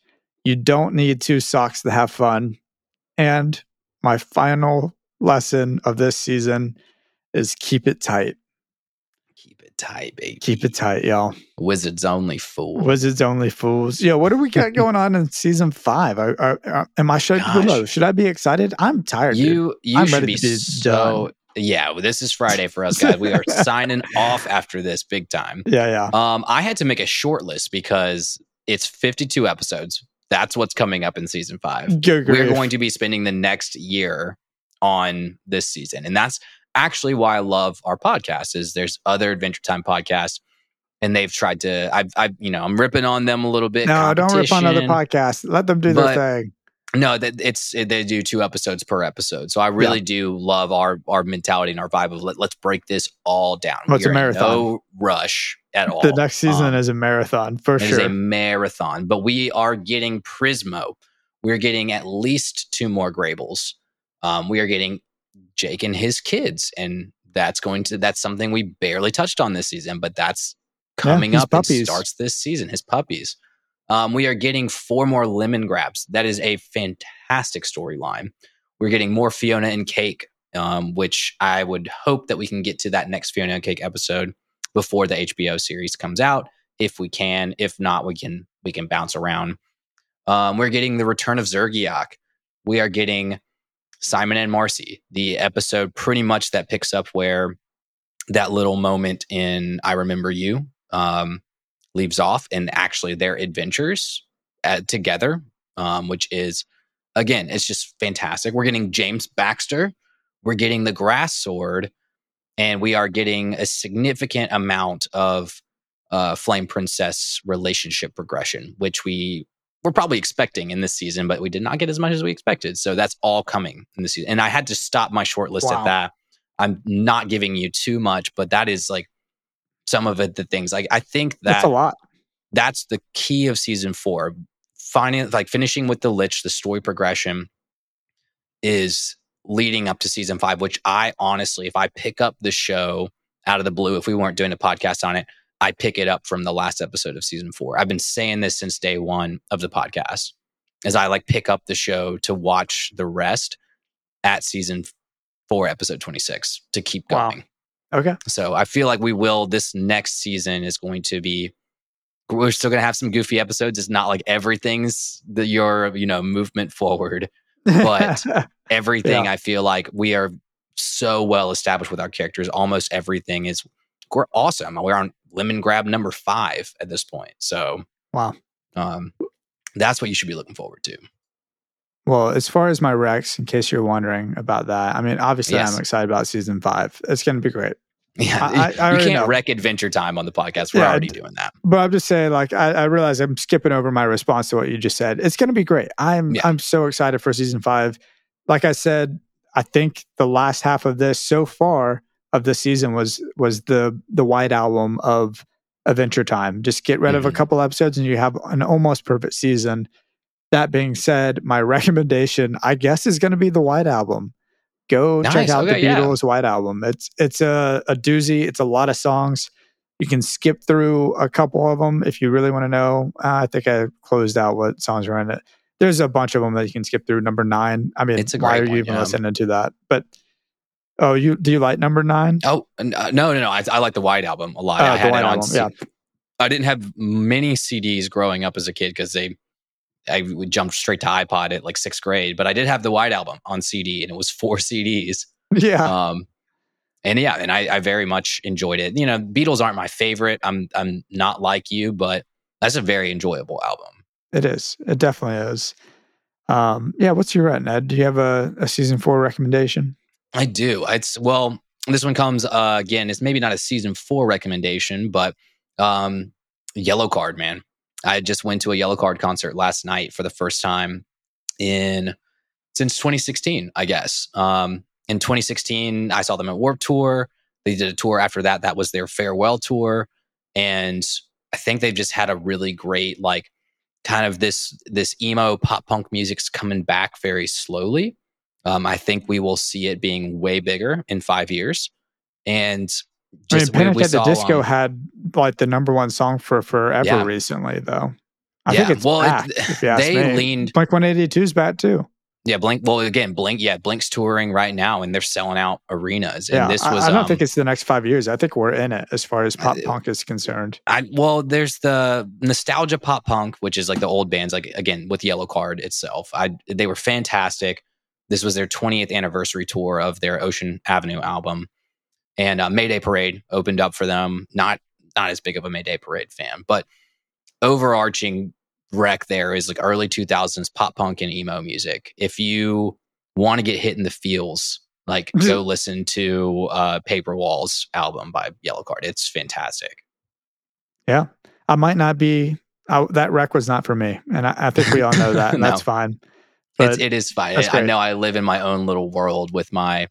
You don't need two socks to have fun. And my final lesson of this season is keep it tight. Keep it tight, baby. Keep it tight, y'all. Wizards only fools. Wizards only fools. Yeah, what do we got *laughs* going on in season five? Am I should, Gosh. should I be excited? I'm tired. dude. You you I'm should be, be so done. yeah. Well, this is Friday for us guys. We are *laughs* signing off after this big time. Yeah, yeah. Um, I had to make a short list because it's 52 episodes. That's what's coming up in season five. Good We're grief. going to be spending the next year on this season, and that's actually why I love our podcast. Is there's other Adventure Time podcasts, and they've tried to. I've, I've, you know, I'm ripping on them a little bit. No, don't rip on other podcasts. Let them do their thing. No, that it's they do two episodes per episode. So I really do love our our mentality and our vibe of let, let's break this all down. Well, it's a We are in marathon. No rush at all. The next season Um, is a marathon for sure. a marathon, but we are getting Prismo. We're getting at least two more Graybles. Um, we are getting Jake and his kids, and that's going to that's something we barely touched on this season, but that's coming his up and starts this season. His puppies. Um, we are getting four more Lemongrabs. That is a fantastic storyline. We're getting more Fiona and Cake, um, which I would hope that we can get to that next Fiona and Cake episode before the HBO series comes out, if we can. If not, we can we can bounce around. Um, we're getting the return of Xergiok. We are getting Simon and Marcy, the episode pretty much that picks up where that little moment in I Remember You um, leaves off, and actually their adventures uh, together, um, which is again, it's just fantastic. We're getting James Baxter, we're getting the Grass Sword, and we are getting a significant amount of uh, Flame Princess relationship progression, which we were probably expecting in this season, but we did not get as much as we expected. So that's all coming in this season. And I had to stop my short list Wow. at that. I'm not giving you too much, but that is like some of it. The things like I think that That's a lot. that's the key of season four. Finding like finishing with the Lich, the story progression is leading up to season five, which I honestly, if I pick up the show out of the blue, if we weren't doing a podcast on it, I pick it up from the last episode of season four. I've been saying this since day one of the podcast, as I like pick up the show to watch the rest at season four, episode 26 to keep Wow. Okay. So I feel like we will. This next season is going to be. We're still going to have some goofy episodes. It's not like everything's the your you know movement forward. But- *laughs* Everything Yeah. I feel like we are so well established with our characters. Almost everything is we're awesome. We're on Lemongrab number five at this point. So wow. um, that's what you should be looking forward to. Well, as far as my recs, in case you're wondering about that, I mean, obviously, Yes. I'm excited about season five. It's going to be great. *laughs* Yeah, I- I- I you can't know. rec Adventure Time on the podcast. We're Yeah, already doing that. But I'm just saying, like, I, I realize I'm skipping over my response to what you just said. It's going to be great. I'm Yeah. I'm so excited for season five. Like I said, I think the last half of this so far of the season was was the the white album of Adventure Time. Just get rid of a Mhm. couple episodes and you have an almost perfect season. That being said, my *laughs* recommendation, I guess, is going to be the White Album. Go check out Okay, the yeah. Beatles White Album. It's it's a, a doozy. It's a lot of songs. You can skip through a couple of them if you really want to know. Uh, I think I closed out what songs are in it. There's a bunch of them that you can skip through. Number nine. I mean, It's a why are you one, even yeah. listening to that? But oh, you do you like number nine? Oh uh, no, no, no! I, I like the White Album a lot. Uh, I the had White it on. Album, yeah. I didn't have many CDs growing up as a kid because they, I would jump straight to iPod at like sixth grade. But I did have the White Album on CD, and it was *laughs* four CDs. Yeah, Um, and yeah, and I, I very much enjoyed it. You know, Beatles aren't my favorite. I'm I'm not like you, but that's a very enjoyable album. it is. It definitely is. Um, yeah, what's your at, Ned? Do you have a, a season four recommendation? I do. It's well, this one comes uh, again. It's maybe not a season four recommendation, but um, Yellowcard, man. I just went to a Yellowcard concert last night for the first time in since 2016, I guess. Um, in 2016, I saw them at Warp Tour. They did a tour after that. That was their farewell tour, and I think they've just had a really great like kind of this this emo pop punk music's coming back very slowly. Um, I think we will see it being way bigger in five years. And just, I mean, Panic at the Disco um, had like the number one song for forever Yeah. recently, though. I Yeah, think it's well, it- back, ask they me. leaned- Blink 182's back too. yeah, Blink. Well, again, Blink. Yeah, Blink's touring right now, and they're selling out arenas. And Yeah, this I- was. I, don't um, think it's the next five years. I think we're in it as far as pop I- punk is concerned. I well, there's the nostalgia pop punk, which is like the old bands, like again with Yellowcard itself. I they were fantastic. This was their 20th anniversary tour of their Ocean Avenue album, and uh, Mayday Parade opened up for them. Not not as big of a Mayday Parade fan, but overarching rec there is like early 2000s pop punk and emo music. If you want to get hit in the feels, like go listen to uh, Paper Walls album by Yellowcard. It's fantastic. Yeah, I might not be. I, that rec was not for me, and I, I think we all know that, and *laughs* No. that's fine. it's, it is fine. I know I live in my own little world with my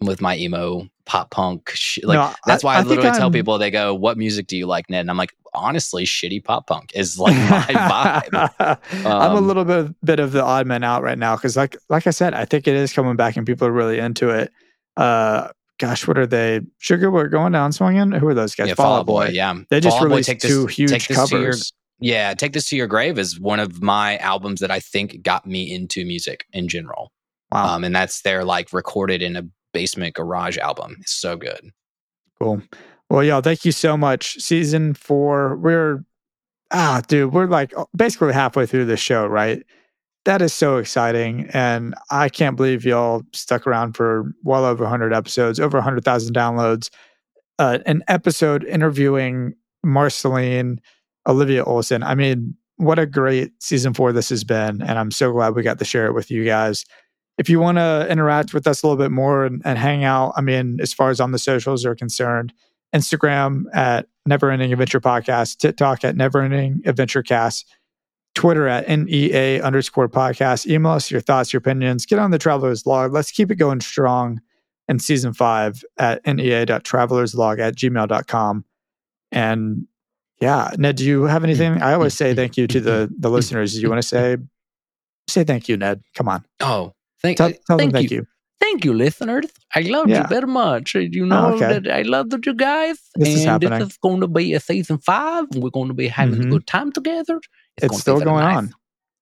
with my emo pop punk. Sh- like No, that's why I, think literally tell I'm- people they go, "What music do you like, Ned?" And I'm like, honestly, shitty pop punk is like *laughs* my vibe. *laughs* I'm a Um, little bit bit of the odd man out right now because, like like I said, I think it is coming back and people are really into it. Uh, gosh, what are they? Sugar, we're going down swinging. Who are those guys? yeah, Fall Out Out Boy. Yeah, They just Fall Out Boy, released take this- two huge take this to your- covers. yeah, take this to your grave is one of my albums that I think got me into music in general. Wow, Um, and that's their like recorded in a basement garage album. It's so good. cool. Well, y'all, thank you so much. Season four, we're ah, dude, we're like basically halfway through the show, right? That is so exciting, and I can't believe y'all stuck around for well over 100 episodes, over 100,000 downloads. Uh, an episode interviewing Marceline, Olivia Olson. I mean, what a great season four this has been, and I'm so glad we got to share it with you guys. If you want to interact with us a little bit more and, and hang out, I mean, as far as on the socials are concerned, Instagram at Never Ending Adventure Podcast, TikTok at Never Ending Adventure Cast, Twitter at NEA underscore podcast. Email us your thoughts, your opinions. Get on the Traveler's Log. Let's keep it going strong in season five at nea.travelerslog at gmail.com. And yeah, Ned, do you have anything? I always say thank you to the, the listeners. Do you want to say, say thank you, Ned? Come on. Oh, thank, Tell, tell thank thank you. you. Thank you, listeners. I love Yeah. you very much. You know okay. that I love you guys. This is happening. this is going to be a season five. We're going to be having Mhm. a good time together. It's gonna still going nice. on.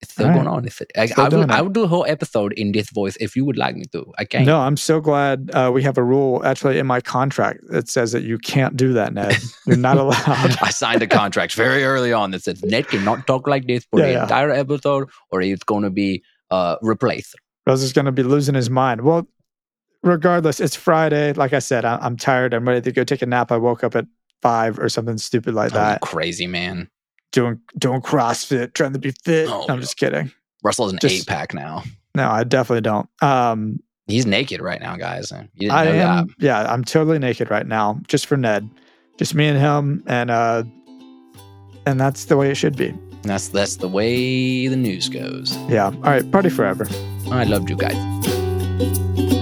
It's still right. going on. If it, I, Still I, will, I will do a whole episode in this voice if you would like me to. I can't. No, I'm so glad uh, we have a rule actually in my contract that says that you can't do that, Ned. You're not *laughs* allowed. I signed a contract very early on that says Ned cannot talk like this for Yeah, the yeah. entire episode, or it's going to be uh, replaced. Rose is going to be losing his mind. Well, regardless, it's Friday. Like I said, I- I'm tired. I'm ready to go take a nap. I woke up at five or something stupid like Oh, that. crazy man. Doing doing CrossFit, trying to be fit. Oh, I'm just kidding. Russell's an Just- eight pack now. No, I definitely don't. Um, He's naked right now, guys. You didn't I know am. Yeah, I'm totally naked right now, just for Ned, just me and him, and uh, and that's the way it should be. That's that's the way the news goes. Yeah. All right. Party forever. I loved you guys.